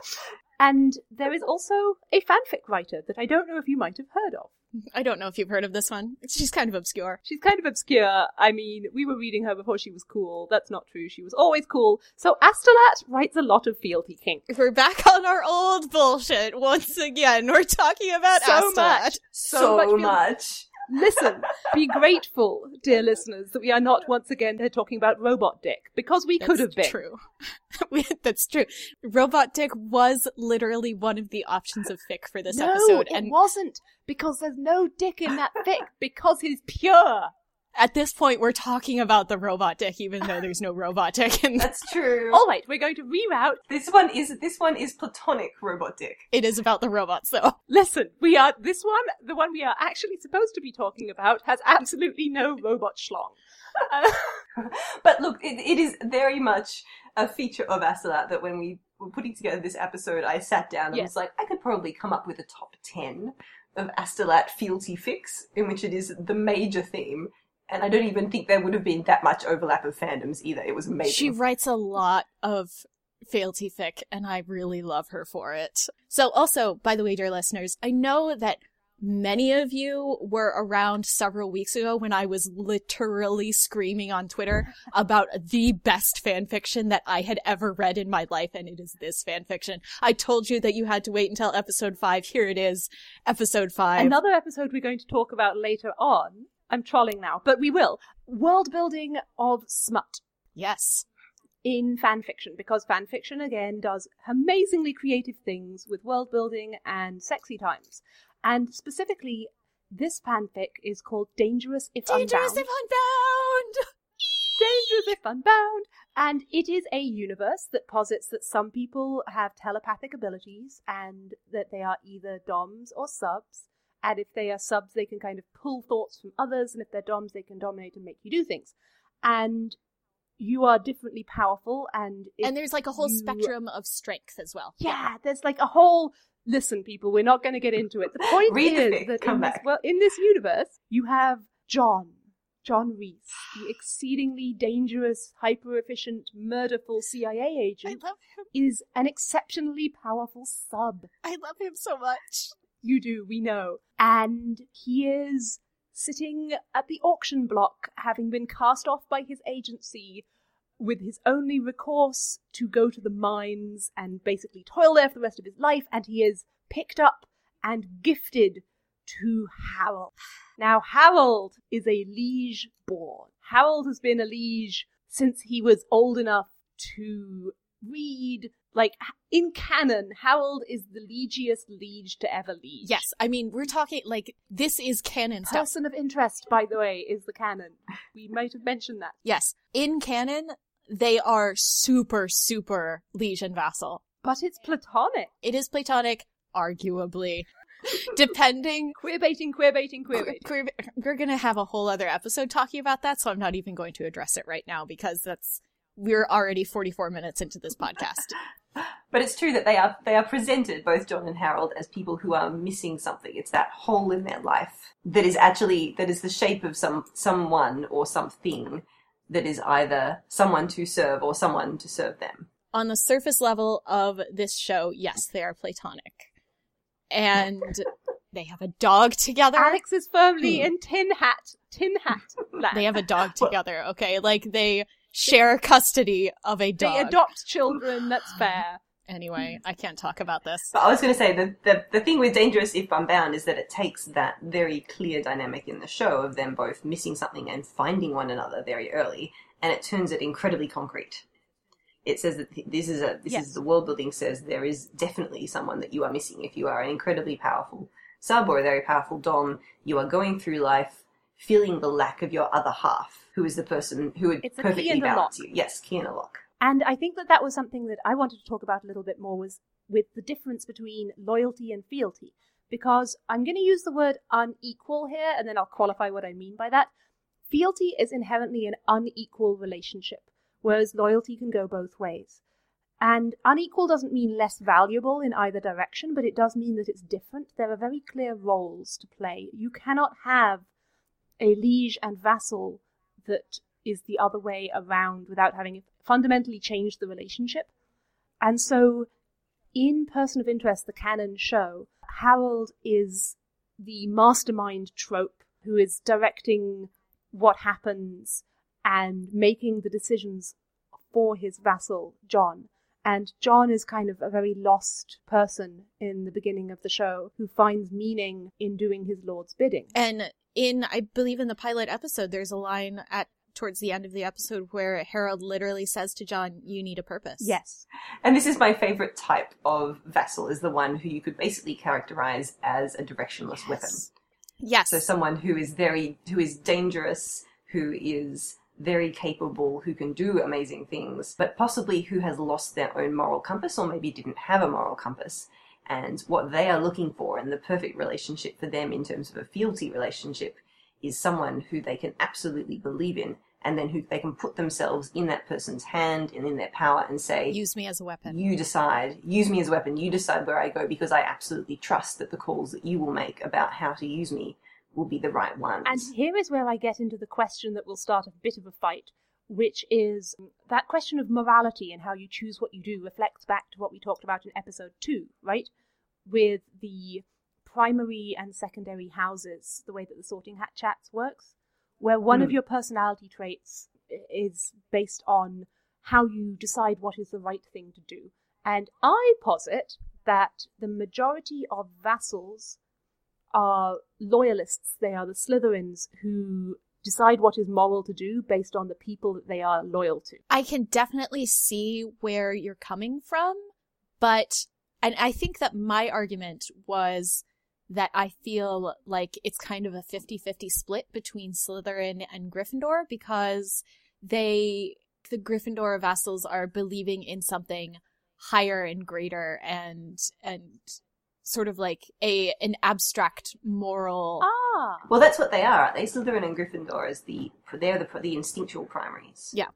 And there is also a fanfic writer that I don't know if you might have heard of. I don't know if you've heard of this one. She's kind of obscure. She's kind of obscure. I mean, we were reading her before she was cool. That's not true. She was always cool. So Astolat writes a lot of fealty kink. We're back on our old bullshit once again. We're talking about So Astolat. much. so much much. Listen, be grateful, dear listeners, that we are not once again here talking about robot dick, because we could have been. True. We- That's true. Robot Dick was literally one of the options of fic for this no, episode, it and wasn't, because there's no dick in that fic, because he's pure. At this point, we're talking about the Robot Dick, even though there's no Robot Dick, and That's true. All right, we're going to reroute. This one is this one is platonic robot dick. it is about the robots, though. Listen, we are this one, the one we are actually supposed to be talking about, has absolutely no robot schlong. Uh, But look, it, it is very much a feature of Astolat that when we were putting together this episode, I sat down and Yes. was like, I could probably come up with a top 10 of Astolat fealty fics, in which it is the major theme. And I don't even think there would have been that much overlap of fandoms either. It was amazing. She writes a lot of fealty fic, and I really love her for it. So, also, by the way, dear listeners, I know that many of you were around several weeks ago when I was literally screaming on Twitter about the best fan fiction that I had ever read in my life, and it is this fan fiction. I told you that you had to wait until episode five. Here it is, episode five. Another episode we're going to talk about later on. I'm trolling now, but we will. World building of smut yes. in fan fiction, because fan fiction again does amazingly creative things with world building and sexy times. And specifically, this fanfic is called Dangerous If Dangerous Unbound. Dangerous If unbound! Dangerous if unbound. And it is a universe that posits that some people have telepathic abilities and that they are either DOMs or subs. And if they are subs, they can kind of pull thoughts from others. And if they're DOMs, they can dominate and make you do things. And you are differently powerful. And, and there's like a whole you- spectrum of strength as well. Yeah, there's like a whole. Listen, people, we're not going to get into it. The point Read is fic, that come in this, back. well, in this universe, you have John, John Reese, the exceedingly dangerous, hyper efficient, murderful CIA agent. I love him. is an exceptionally powerful sub. I love him so much. You do, we know. And he is sitting at the auction block, having been cast off by his agency, with his only recourse to go to the mines and basically toil there for the rest of his life. And he is picked up and gifted to Harold. Now, Harold is a liege born. Harold has been a liege since he was old enough to read. Like, in canon, Harold is the liegiest liege to ever liege. Yes, I mean we're talking like this is canon stuff. Person of interest, by the way, is the canon. We might have mentioned that. Yes, in canon they are super super liege and vassal. But it's platonic. It is platonic, arguably, depending. Queer baiting, queer baiting, queer baiting. We're, we're gonna have a whole other episode talking about that, so I'm not even going to address it right now because that's we're already 44 minutes into this podcast. But it's true that they are they are presented both John and Harold as people who are missing something. It's that hole in their life that is actually that is the shape of some someone or something that is either someone to serve or someone to serve them. On the surface level of this show, yes, they are platonic, and they have a dog together. Alex is firmly Hmm. in tin hat, tin hat. land. they have a dog together okay like they share custody of a dog. They adopt children, that's fair. anyway, I can't talk about this. But I was going to say the, the the thing with Dangerous If Unbound is that it takes that very clear dynamic in the show of them both missing something and finding one another very early, and it turns it incredibly concrete. It says that this is a this Yes. is the world building says there is definitely someone that you are missing if you are an incredibly powerful sub or a very powerful dom. You are going through life feeling the lack of your other half, who is the person who would It's a key perfectly balance you. Yes, key and a lock. And I think that that was something that I wanted to talk about a little bit more was with the difference between loyalty and fealty. Because I'm going to use the word unequal here, and then I'll qualify what I mean by that. Fealty is inherently an unequal relationship, whereas loyalty can go both ways. And unequal doesn't mean less valuable in either direction, but it does mean that it's different. There are very clear roles to play. You cannot have a liege and vassal that is the other way around without having fundamentally changed the relationship. And so, in Person of Interest, the canon show, Harold is the mastermind trope who is directing what happens and making the decisions for his vassal, John. And John is kind of a very lost person in the beginning of the show who finds meaning in doing his lord's bidding. And in, I believe in the pilot episode, there's a line at towards the end of the episode where Harold literally says to John, "You need a purpose." Yes. And this is my favorite type of vassal, is the one who you could basically characterize as a directionless weapon. Yes. So someone who is very, who is dangerous, who is very capable, who can do amazing things, but possibly who has lost their own moral compass or maybe didn't have a moral compass. And what they are looking for and the perfect relationship for them in terms of a fealty relationship is someone who they can absolutely believe in and then who they can put themselves in that person's hand and in their power and say, Use me as a weapon. you decide, use me as a weapon, you decide where I go because I absolutely trust that the calls that you will make about how to use me will be the right ones. And here is where I get into the question that will start a bit of a fight, which is that question of morality and how you choose what you do reflects back to what we talked about in episode two, right? With the primary and secondary houses, the way that the sorting hat chats works, where one of Hmm. your personality traits is based on how you decide what is the right thing to do. And I posit that the majority of vassals are loyalists. They are the Slytherins who decide what is moral to do based on the people that they are loyal to. I can definitely see where you're coming from, but and I think that my argument was that I feel like it's kind of a 50-50 split between Slytherin and Gryffindor because they the Gryffindor vassals are believing in something higher and greater and and sort of like a an abstract moral Ah, well, that's what they are, aren't they? Slytherin and Gryffindor is the they're the the instinctual primaries. Yeah.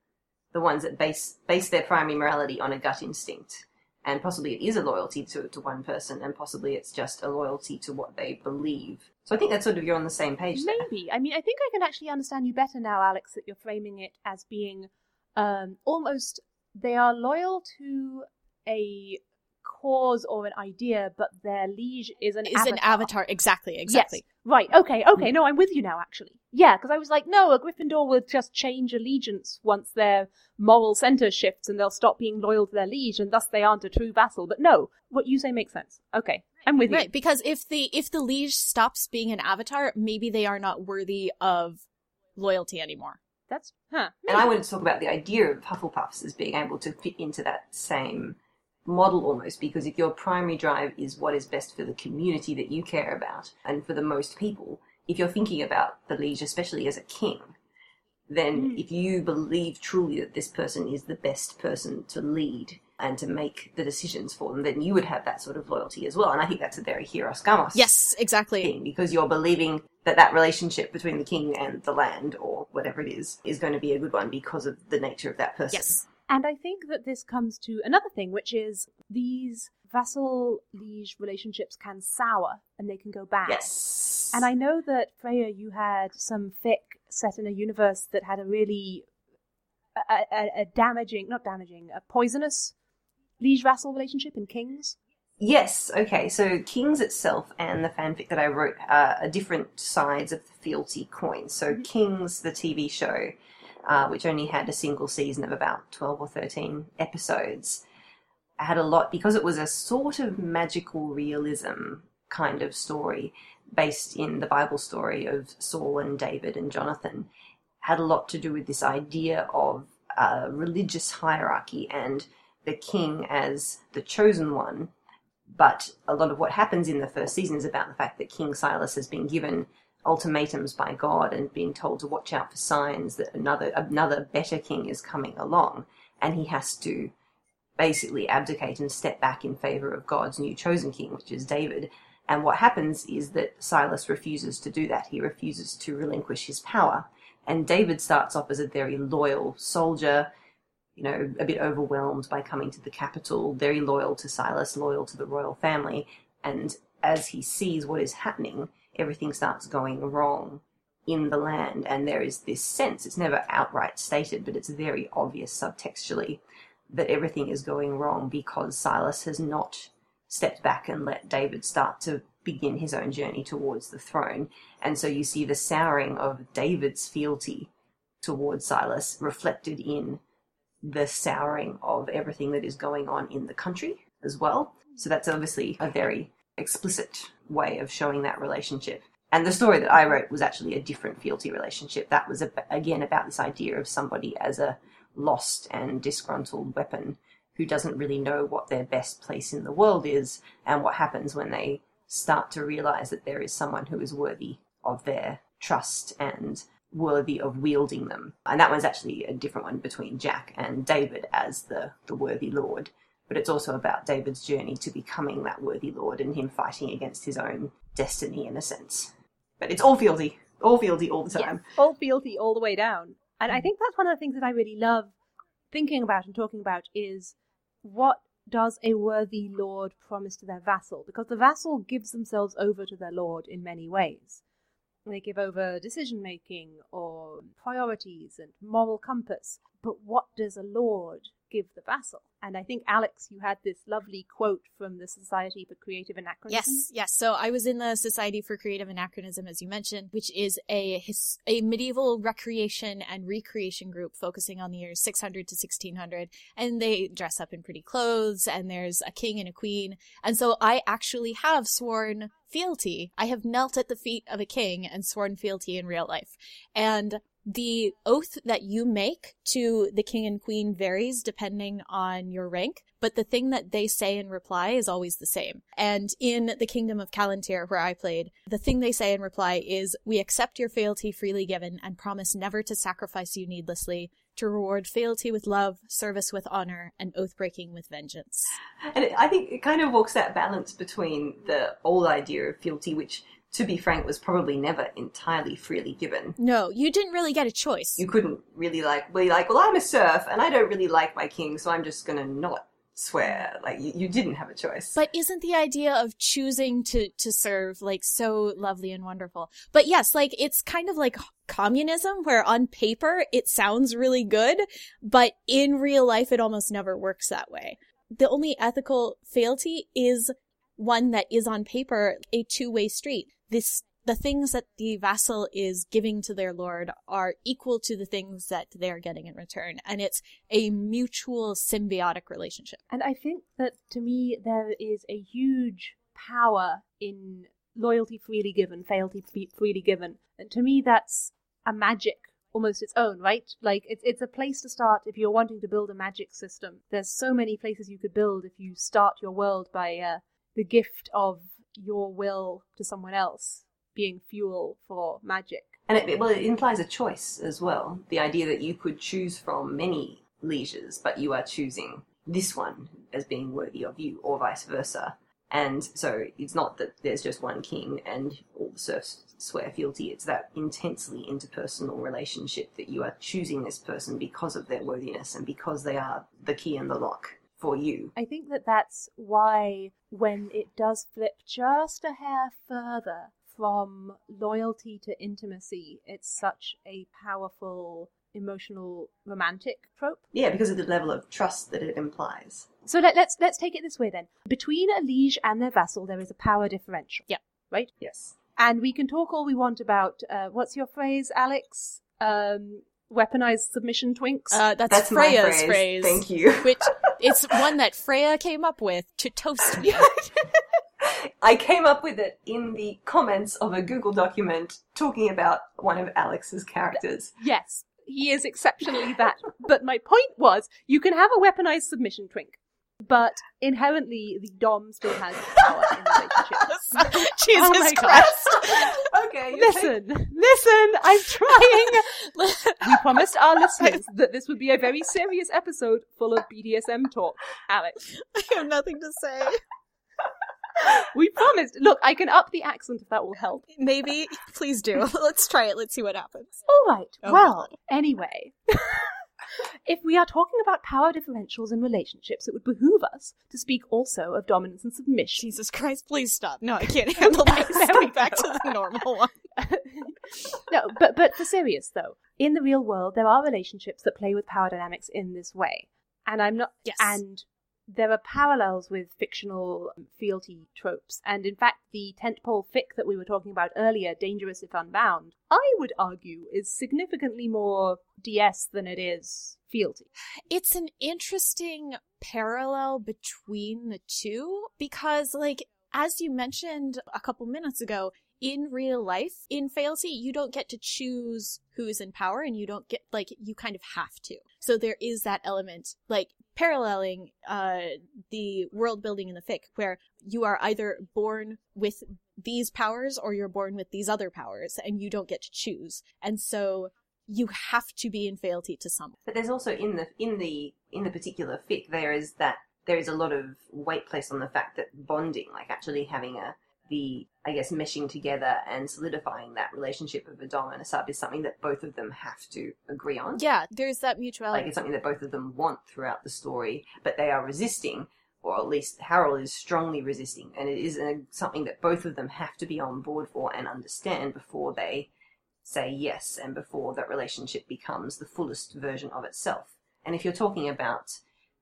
the ones that base base their primary morality on a gut instinct, and possibly it is a loyalty to to one person, and possibly it's just a loyalty to what they believe. So I think that's sort of you're on the same page there. maybe. I mean, I think I can actually understand you better now, Alex, that you're framing it as being um, almost they are loyal to a cause or an idea, but their liege is an is avatar. an avatar exactly exactly Yes. Right. Okay. Okay. Mm. No, I'm with you now. Actually, yeah, because I was like, no, a Gryffindor would just change allegiance once their moral center shifts, and they'll stop being loyal to their liege, and thus they aren't a true vassal. But no, what you say makes sense. Okay, I'm with you. Right, because if the if the liege stops being an avatar, maybe they are not worthy of loyalty anymore. That's huh. And I wanted to talk about the idea of Hufflepuffs as being able to fit into that same model almost, because if your primary drive is what is best for the community that you care about and for the most people, if you're thinking about the liege, especially as a king, then Mm. if you believe truly that this person is the best person to lead and to make the decisions for them, then you would have that sort of loyalty as well. And I think that's a very Hieros Gamos Yes, exactly. thing because you're believing that that relationship between the king and the land or whatever it is is going to be a good one because of the nature of that person. Yes. And I think that this comes to another thing, which is these vassal liege relationships can sour and they can go bad. Yes. And I know that Freya, you had some fic set in a universe that had a really a, a, a damaging, not damaging, a poisonous liege vassal relationship in Kings. Yes, okay. So Kings itself and the fanfic that I wrote uh, are different sides of the fealty coin. So Mhm. Kings, the TV show, uh, which only had a single season of about 12 or 13 episodes, had a lot because it was a sort of magical realism kind of story based in the Bible story of Saul and David and Jonathan, had a lot to do with this idea of uh, religious hierarchy and the king as the chosen one. But a lot of what happens in the first season is about the fact that King Silas has been given ultimatums by God and being told to watch out for signs that another another better king is coming along, and he has to basically abdicate and step back in favor of God's new chosen king, which is David. And what happens is that Silas refuses to do that. He refuses to relinquish his power. And David starts off as a very loyal soldier, you know, a bit overwhelmed by coming to the capital, very loyal to Silas, loyal to the royal family. And as he sees what is happening, everything starts going wrong in the land. And there is this sense, it's never outright stated, but it's very obvious subtextually, that everything is going wrong because Silas has not stepped back and let David start to begin his own journey towards the throne. And so you see the souring of David's fealty towards Silas reflected in the souring of everything that is going on in the country as well. So that's obviously a very explicit way of showing that relationship. And the story that I wrote was actually a different fealty relationship. That was, again, about this idea of somebody as a lost and disgruntled weapon who doesn't really know what their best place in the world is and what happens when they start to realize that there is someone who is worthy of their trust and worthy of wielding them. And that one's actually a different one between Jack and David as the, the worthy lord. But it's also about David's journey to becoming that worthy lord and him fighting against his own destiny in a sense. But it's all fealty, all fealty all the time. all fealty all the way down. And I mm. think that's one of the things that I really love thinking about and talking about is what does a worthy lord promise to their vassal? Because the vassal gives themselves over to their lord in many ways. They give over decision making or priorities and moral compass. But what does a lord give the vassal? And I think, Alex, you had this lovely quote from the Society for Creative Anachronism. Yes, yes. So I was in the Society for Creative Anachronism, as you mentioned, which is a his, a medieval recreation and recreation group focusing on the years 600 to 1600, and they dress up in pretty clothes, and there's a king and a queen, and so I actually have sworn fealty. I have knelt at the feet of a king and sworn fealty in real life, and the oath that you make to the king and queen varies depending on your rank, but the thing that they say in reply is always the same. And in the kingdom of Calontir, where I played, the thing they say in reply is, we accept your fealty freely given and promise never to sacrifice you needlessly, to reward fealty with love, service with honor, and oath breaking with vengeance. And it, I think it kind of walks that balance between the old idea of fealty, which to be frank, was probably never entirely freely given. No, you didn't really get a choice. You couldn't really like be like, well, I'm a serf and I don't really like my king, so I'm just gonna not swear. Like you, you didn't have a choice. But isn't the idea of choosing to to serve like so lovely and wonderful? But yes, like it's kind of like communism where on paper it sounds really good, but in real life it almost never works that way. The only ethical fealty is one that is on paper a two-way street this the things that the vassal is giving to their lord are equal to the things that they're getting in return. And it's a mutual symbiotic relationship. And i think that to me there is a huge power in loyalty freely given fealty freely given. And to me that's a magic almost its own right? Like it's, it's a place to start if you're wanting to build a magic system. There's so many places you could build if you start your world by uh, the gift of your will to someone else being fuel for magic. And it, well, it implies a choice as well. The idea that you could choose from many lieges, but you are choosing this one as being worthy of you, or vice versa. And so it's not that there's just one king and all the serfs swear fealty. It's that intensely interpersonal relationship that you are choosing this person because of their worthiness and because they are the key and the lock for you. I think that that's why when it does flip just a hair further from loyalty to intimacy, it's such a powerful emotional romantic trope. Yeah, because of the level of trust that it implies. So let, us let's, let's take it this way then. Between a liege and their vassal, there is a power differential. Yeah. Right. Yes. And we can talk all we want about uh, what's your phrase, Alex? Um, weaponized submission twinks. Uh, that's, That's my Freya's phrase. phrase. Thank you. Which it's one that Freya came up with to toast me. I came up with it in the comments of a Google document talking about one of Alex's characters. yes, he is exceptionally that. But my point was, you can have a weaponized submission twink, but inherently the dom still has power in the relationship. Oh Jesus Oh my God. Christ. Okay, you take- Listen, listen, I'm trying. We promised our listeners that this would be a very serious episode full of BDSM talk. Alex, I have nothing to say. we promised. Look, I can up the accent if that will help. Maybe, please do. Let's try it. Let's see what happens. All right. Oh, well, God. anyway. If we are talking about power differentials in relationships, it would behoove us to speak also of dominance and submission. Jesus Christ, please stop. No, I can't handle this. We back to the normal one. no, but but for serious though, in the real world, there are relationships that play with power dynamics in this way, and I'm not. Yes. And there are parallels with fictional um, fealty tropes, and in fact, the tentpole fic that we were talking about earlier, "Dangerous if Unbound," I would argue is significantly more DS than it is fealty. It's an interesting parallel between the two because, like, as you mentioned a couple minutes ago, in real life, in fealty, you don't get to choose who's in power and you don't get, like, you kind of have to. So there is that element, like, paralleling, uh, the world building in the fic where you are either born with these powers or you're born with these other powers and you don't get to choose. And so you have to be in fealty to someone. But there's also in the in the in the particular fic there is that there is a lot of weight placed on the fact that bonding, like actually having a the I guess meshing together and solidifying that relationship of a dom and a sub is something that both of them have to agree on. Yeah, there's that mutuality. Like it's something that both of them want throughout the story, but they are resisting, or at least Harold is strongly resisting, and it is a, something that both of them have to be on board for and understand before they say yes and before that relationship becomes the fullest version of itself. And if you're talking about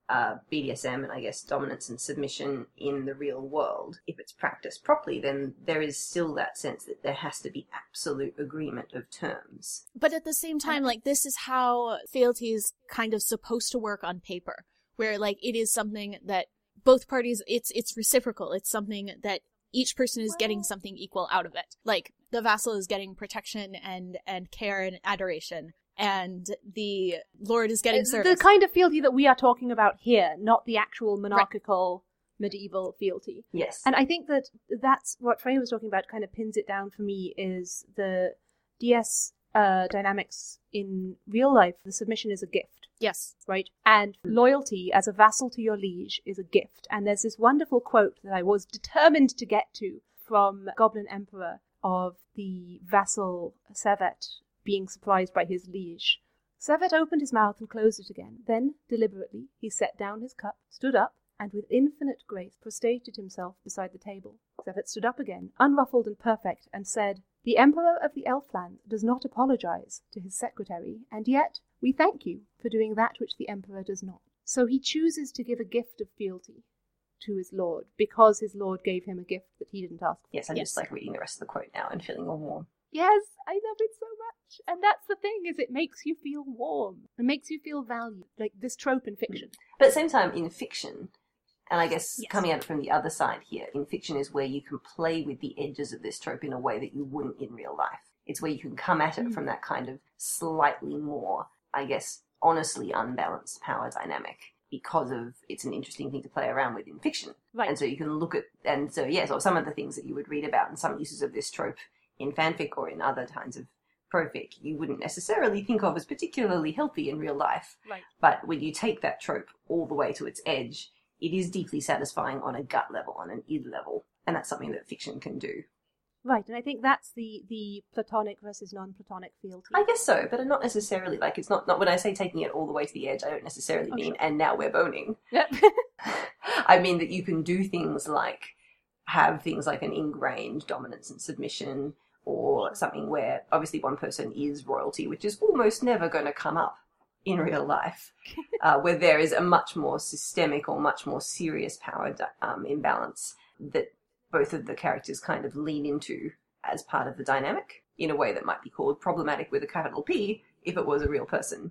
uh, BDSM and I guess dominance and submission in the real world, if it's practiced properly, then there is still that sense that there has to be absolute agreement of terms. But at the same time, like this is how fealty is kind of supposed to work on paper, where like it is something that both parties it's it's reciprocal. It's something that each person is getting something equal out of it. Like the vassal is getting protection and and care and adoration, and the lord is getting It's service. The kind of fealty that we are talking about here, not the actual monarchical medieval fealty. Yes. And I think that that's what Freya was talking about. Kind of pins it down for me is the DS uh, dynamics in real life. The submission is a gift. yes. right? And loyalty as a vassal to your liege is a gift. And there's this wonderful quote that I was determined to get to from Goblin Emperor of the vassal Csevet being surprised by his liege. Csevet opened his mouth and closed it again. Then, deliberately, he set down his cup, stood up, and with infinite grace prostrated himself beside the table. Csevet stood up again, unruffled and perfect, and said, The Emperor of the Elfland does not apologize to his secretary, and yet we thank you for doing that which the Emperor does not. So he chooses to give a gift of fealty to his lord, because his lord gave him a gift that he didn't ask for. Yes, I'm Yes. just like reading the rest of the quote now and feeling all warm. Yes, I love it so much. And that's the thing, is it makes you feel warm. It makes you feel valued. Like this trope in fiction. But at the same time, in fiction, and I guess Yes. coming at it from the other side here, in fiction is where you can play with the edges of this trope in a way that you wouldn't in real life. It's where you can come at it Mm. from that kind of slightly more, I guess, honestly unbalanced power dynamic because of it's an interesting thing to play around with in fiction. Right. And so you can look at, and so yeah, so some of the things that you would read about and some uses of this trope in fanfic or in other kinds of profic, you wouldn't necessarily think of as particularly healthy in real life. Right. But when you take that trope all the way to its edge, it is deeply satisfying on a gut level, on an id level. And that's something that fiction can do. Right, and I think that's the, the platonic versus non platonic fealty. I guess so, but not necessarily like it's not, not when I say taking it all the way to the edge, I don't necessarily Oh, mean sure. and now we're boning. Yep. I mean that you can do things like have things like an ingrained dominance and submission, or something where obviously one person is royalty, which is almost never going to come up in real life, uh, where there is a much more systemic or much more serious power um, imbalance that both of the characters kind of lean into as part of the dynamic in a way that might be called problematic with a capital P if it was a real person.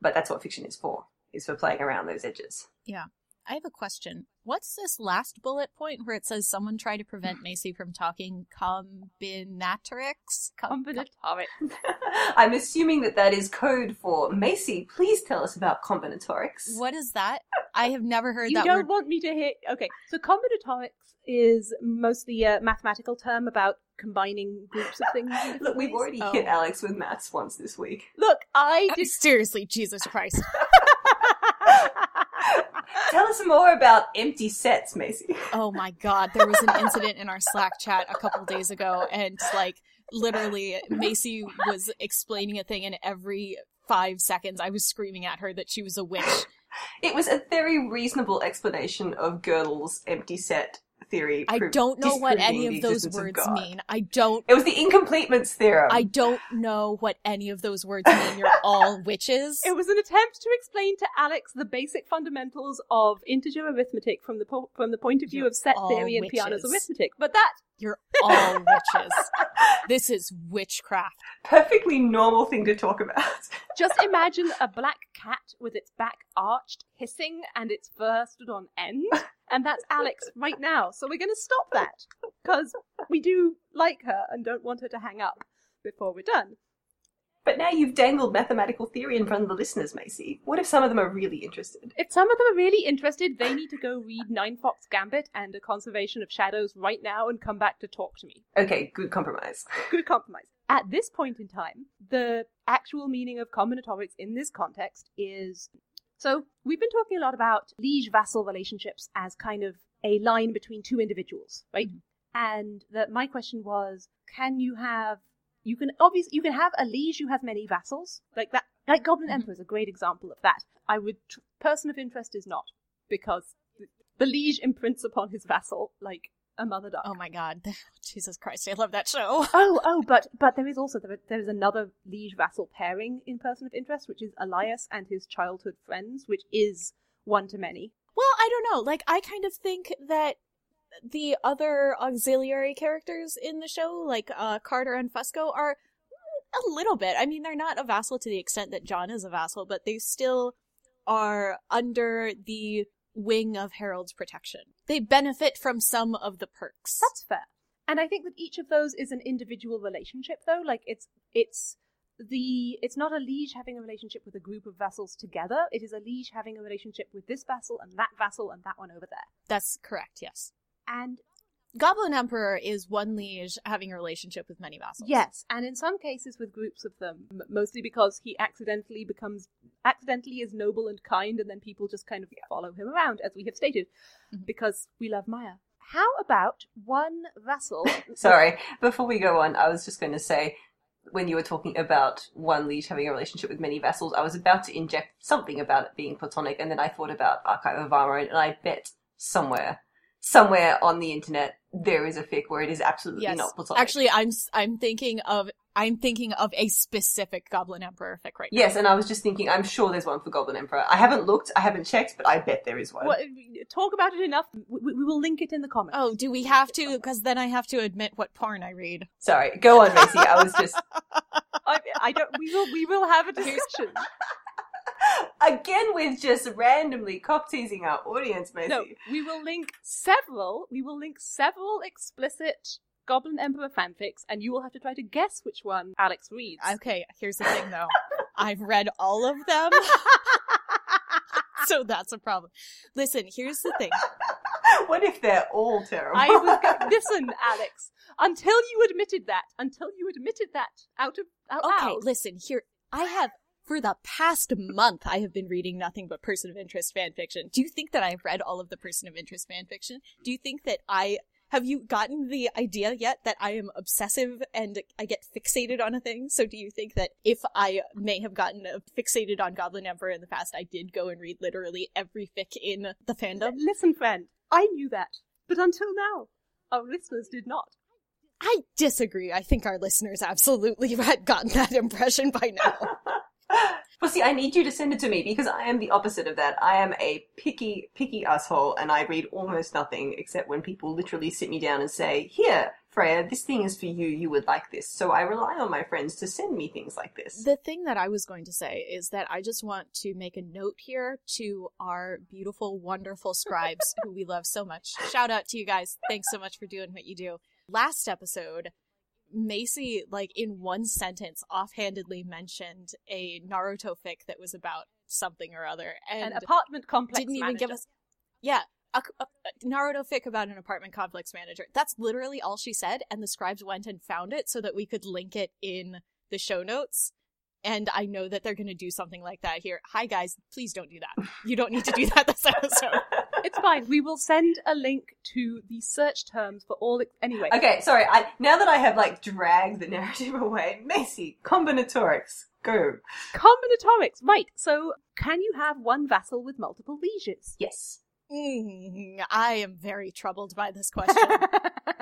But that's what fiction is for, is for playing around those edges. I have a question. What's this last bullet point where it says someone tried to prevent Macy from talking combinatorics? Com- Combinatoric. I'm assuming that that is code for Macy, please tell us about combinatorics. what is that? I have never heard You that You don't word. want me to hear. Okay, so combinatorics is mostly a mathematical term about combining groups of things. Look, we've ways. already Oh. hit Alex with maths once this week. Look, I Uh, did. Seriously, Jesus Christ. Tell us more about empty sets, Macy. Oh my god, there was an incident in our Slack chat a couple days ago, and like literally, Macy was explaining a thing, and every five seconds I was screaming at her that she was a witch. It was a very reasonable explanation of Gödel's empty set theory. I don't know what any of those existence of words mean. I don't. It was the incompleteness theorem. I don't know what any of those words mean. You're all witches. It was an attempt to explain to Alex the basic fundamentals of integer arithmetic from the po- from the point of view You're of set theory and Peano's arithmetic. But that You're all witches. This is witchcraft. Perfectly normal thing to talk about. just imagine a black cat with its back arched, hissing, and its fur stood on end, and that's Alex right now. So we're going to stop that because we do like her and don't want her to hang up before we're done. But now you've dangled mathematical theory in front of the listeners, Macy. What if some of them are really interested? If some of them are really interested, they need to go read Nine Fox Gambit and A Conservation of Shadows right now and come back to talk to me. Okay, good compromise. Good compromise. At this point in time, the actual meaning of combinatorics in this context is so we've been talking a lot about liege vassal relationships as kind of a line between two individuals, right? And that my question was, can you have you can obviously you can have a liege who has many vassals like that like Goblin Mhm. Emperor is a great example of that. I would person of interest is not because the liege imprints upon his vassal like a mother duck. Oh my god. Jesus Christ, I love that show. Oh, oh, but but there is also there, there is another liege vassal pairing in Person of Interest, which is Elias and his childhood friends, which is one to many. Well, I don't know. Like, I kind of think that the other auxiliary characters in the show, like uh, Carter and Fusco, are a little bit. I mean, they're not a vassal to the extent that John is a vassal, but they still are under the wing of Harold's protection. They benefit from some of the perks. That's fair. And I think that each of those is an individual relationship, though. Like it's it's the it's not a liege having a relationship with a group of vassals together. It is a liege having a relationship with this vassal and that vassal and that one over there. That's correct, yes. And Goblin Emperor is one liege having a relationship with many vassals. Yes, and in some cases with groups of them, mostly because he accidentally becomes accidentally is noble and kind, and then people just kind of follow him around, as we have stated, Mhm. because we love Maia. How about one vassal? Sorry, before we go on, I was just going to say when you were talking about one liege having a relationship with many vassals, I was about to inject something about it being platonic, and then I thought about Archive of Armor, and I bet somewhere, somewhere on the internet, there is a fic where it is absolutely Yes. not platonic. Actually, I'm s- I'm thinking of I'm thinking of a specific Goblin Emperor fic right now. Yes, and I was just thinking, I'm sure there's one for Goblin Emperor. I haven't looked, I haven't checked, but I bet there is one. What, uh, talk about it enough. We, we we will link it in the comments. Oh, do we have to? Because then I have to admit what porn I read. Sorry, go on, Macy. I was just I, I don't. We will. We will have a discussion. again with just randomly cock teasing our audience, Macy. No, we will link several. We will link several explicit Goblin Emperor fanfics, and you will have to try to guess which one Alex reads. Okay, here's the thing though. I've read all of them, so that's a problem. Listen, here's the thing. what if they're all terrible? I was go- listen, Alex. Until you admitted that, until you admitted that out of out Okay, loud. listen, here I have for the past month I have been reading nothing but person of interest fan fiction. Do you think that I've read all of the person of interest fan fiction? Do you think that I have you gotten the idea yet that I am obsessive and I get fixated on a thing? So do you think that if I may have gotten fixated on Goblin Emperor in the past, I did go and read literally every fic in the fandom? Listen, friend. I knew that, but until now, our listeners did not. I disagree. I think our listeners absolutely had gotten that impression by now. well, see, I need you to send it to me because I am the opposite of that. I am a picky, picky asshole, and I read almost nothing except when people literally sit me down and say, "Here, Freya, this thing is for you, you would like this. So I rely on my friends to send me things like this. The thing that I was going to say is that I just want to make a note here to our beautiful, wonderful scribes who we love so much. Shout out to you guys. Thanks so much for doing what you do. Last episode, Macy, like in one sentence, offhandedly mentioned a Naruto fic that was about something or other, and An apartment complex didn't even give us. Yeah, a, a, a Naruto fic about an apartment complex manager. That's literally all she said, and the scribes went and found it so that we could link it in the show notes. And I know that they're going to do something like that here. Hi guys, please don't do that. You don't need to do that this episode. It's fine. We will send a link to the search terms for all. Anyway, Okay, sorry. I now that I have like dragged the narrative away, Macy, combinatorics, go. combinatorics. Right. So, can you have one vassal with multiple lieges? Yes. Mm, I am very troubled by this question.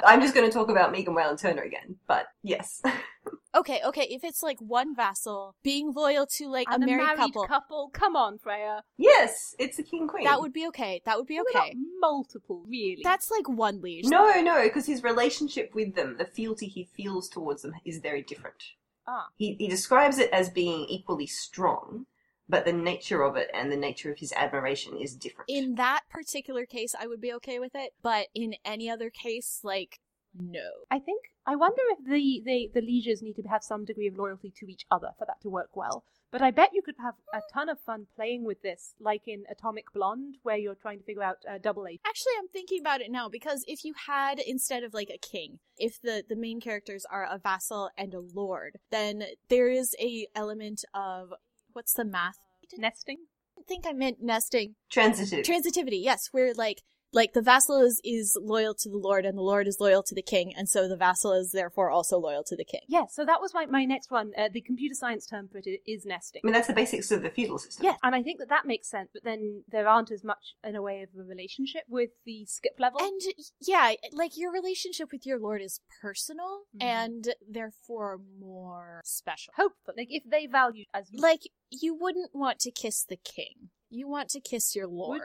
I'm just going to talk about Megan Whalen Turner again, but yes. okay, okay, if it's like one vassal being loyal to like And a married, couple, couple, Come on, Freya. yes, it's a king queen. that would be okay. That would be okay. Multiple, really. That's like one liege. No, no, because his relationship with them, the fealty he feels towards them, is very different. ah. He, he describes it as being equally strong, but the nature of it and the nature of his admiration is different. In that particular case, I would be okay with it, but in any other case, like, no. I think I wonder if the, the the lieges need to have some degree of loyalty to each other for that to work well. But I bet you could have a ton of fun playing with this, like in Atomic Blonde, where you're trying to figure out uh, double A. Actually, I'm thinking about it now because if you had instead of like a king, if the the main characters are a vassal and a lord, then there is a element of what's the math? Nesting. I think I meant nesting. Transitive. Transitivity, yes, where like like the vassal is is loyal to the lord and the lord is loyal to the king, and so the vassal is therefore also loyal to the king. Yeah, so that was my, my next one. Uh, the computer science term for it is nesting. I mean, that's the basics of the feudal system. yeah and I think that that makes sense, but then there aren't as much in a way of a relationship with the skip level. And yeah, like your relationship with your lord is personal Mhm. and therefore more special. Hopefully, like if they value as you Like you wouldn't want to kiss the king. You want to kiss your would lord.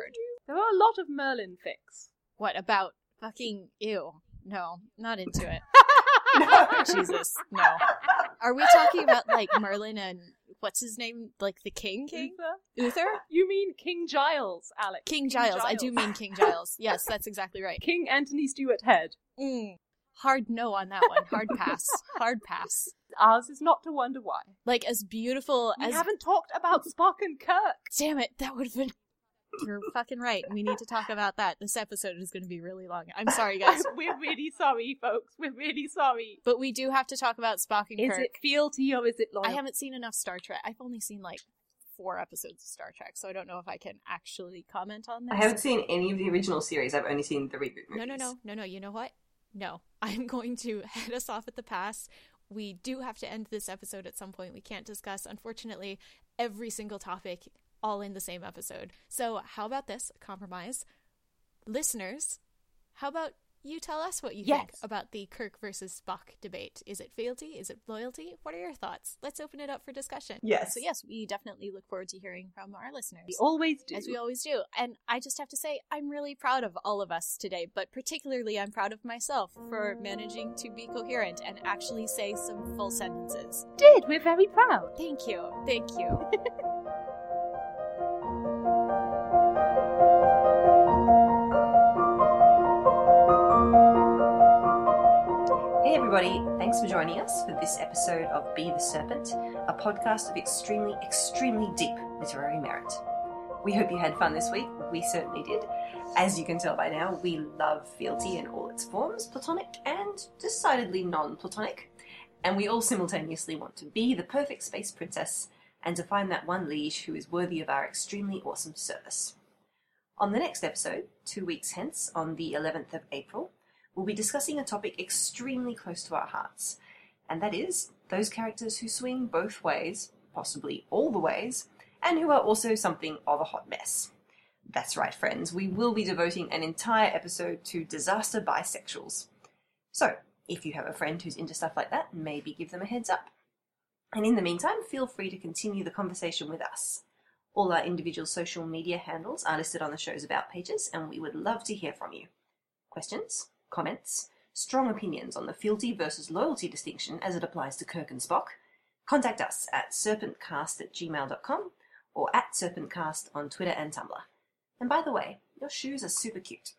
There are a lot of Merlin fics. What about fucking ew? No, not into it. No. Jesus, no. Are we talking about like Merlin and what's his name? Like the king king? Uther? Uther? You mean King Giles, Alex? King Giles. I do mean King Giles. Yes, that's exactly right. King Anthony Stewart Head. Mm. Hard no on that one. Hard pass. Hard pass. Ours is not to wonder why. Like as beautiful as We as haven't talked about Spock and Kirk. Damn it, that would have been You're fucking right. We need to talk about that. This episode is going to be really long. I'm sorry, guys. We're really sorry, folks. We're really sorry. But we do have to talk about Spock and Is Kirk. it fealty or is it loyal? I haven't seen enough Star Trek. I've only seen like four episodes of Star Trek, so I don't know if I can actually comment on this. I haven't seen any of the original series. I've only seen the reboot movies. No, no, no, no, no. You know what? No, I'm going to head us off at the pass. We do have to end this episode at some point. We can't discuss, unfortunately, every single topic all in the same episode. So, how about this compromise? Listeners, how about you tell us what you think about the Kirk versus Spock debate? Is it fealty? Is it loyalty? What are your thoughts? Let's open it up for discussion. Yes. So, yes, we definitely look forward to hearing from our listeners We always do. as we always do. And I just have to say, I'm really proud of all of us today, but particularly I'm proud of myself for managing to be coherent and actually say some full sentences. did. We're very proud. Thank you. Thank you. everybody, thanks for joining us for this episode of Be the Serpent, a podcast of extremely, extremely deep literary merit. We hope you had fun this week. We certainly did. As you can tell by now, we love fealty in all its forms, platonic and decidedly non platonic. And we all simultaneously want to be the perfect space princess and to find that one liege who is worthy of our extremely awesome service. On the next episode, two weeks hence, on the 11th of April, we'll be discussing a topic extremely close to our hearts, and that is those characters who swing both ways, possibly all the ways, and who are also something of a hot mess. That's right, friends, we will be devoting an entire episode to disaster bisexuals. So, if you have a friend who's into stuff like that, maybe give them a heads up. And in the meantime, feel free to continue the conversation with us. All our individual social media handles are listed on the show's About pages, and we would love to hear from you. Questions? Comments, strong opinions on the fealty versus loyalty distinction as it applies to Kirk and Spock, contact us at serpentcast at gmail.com or at serpentcast on Twitter and Tumblr. And by the way, your shoes are super cute.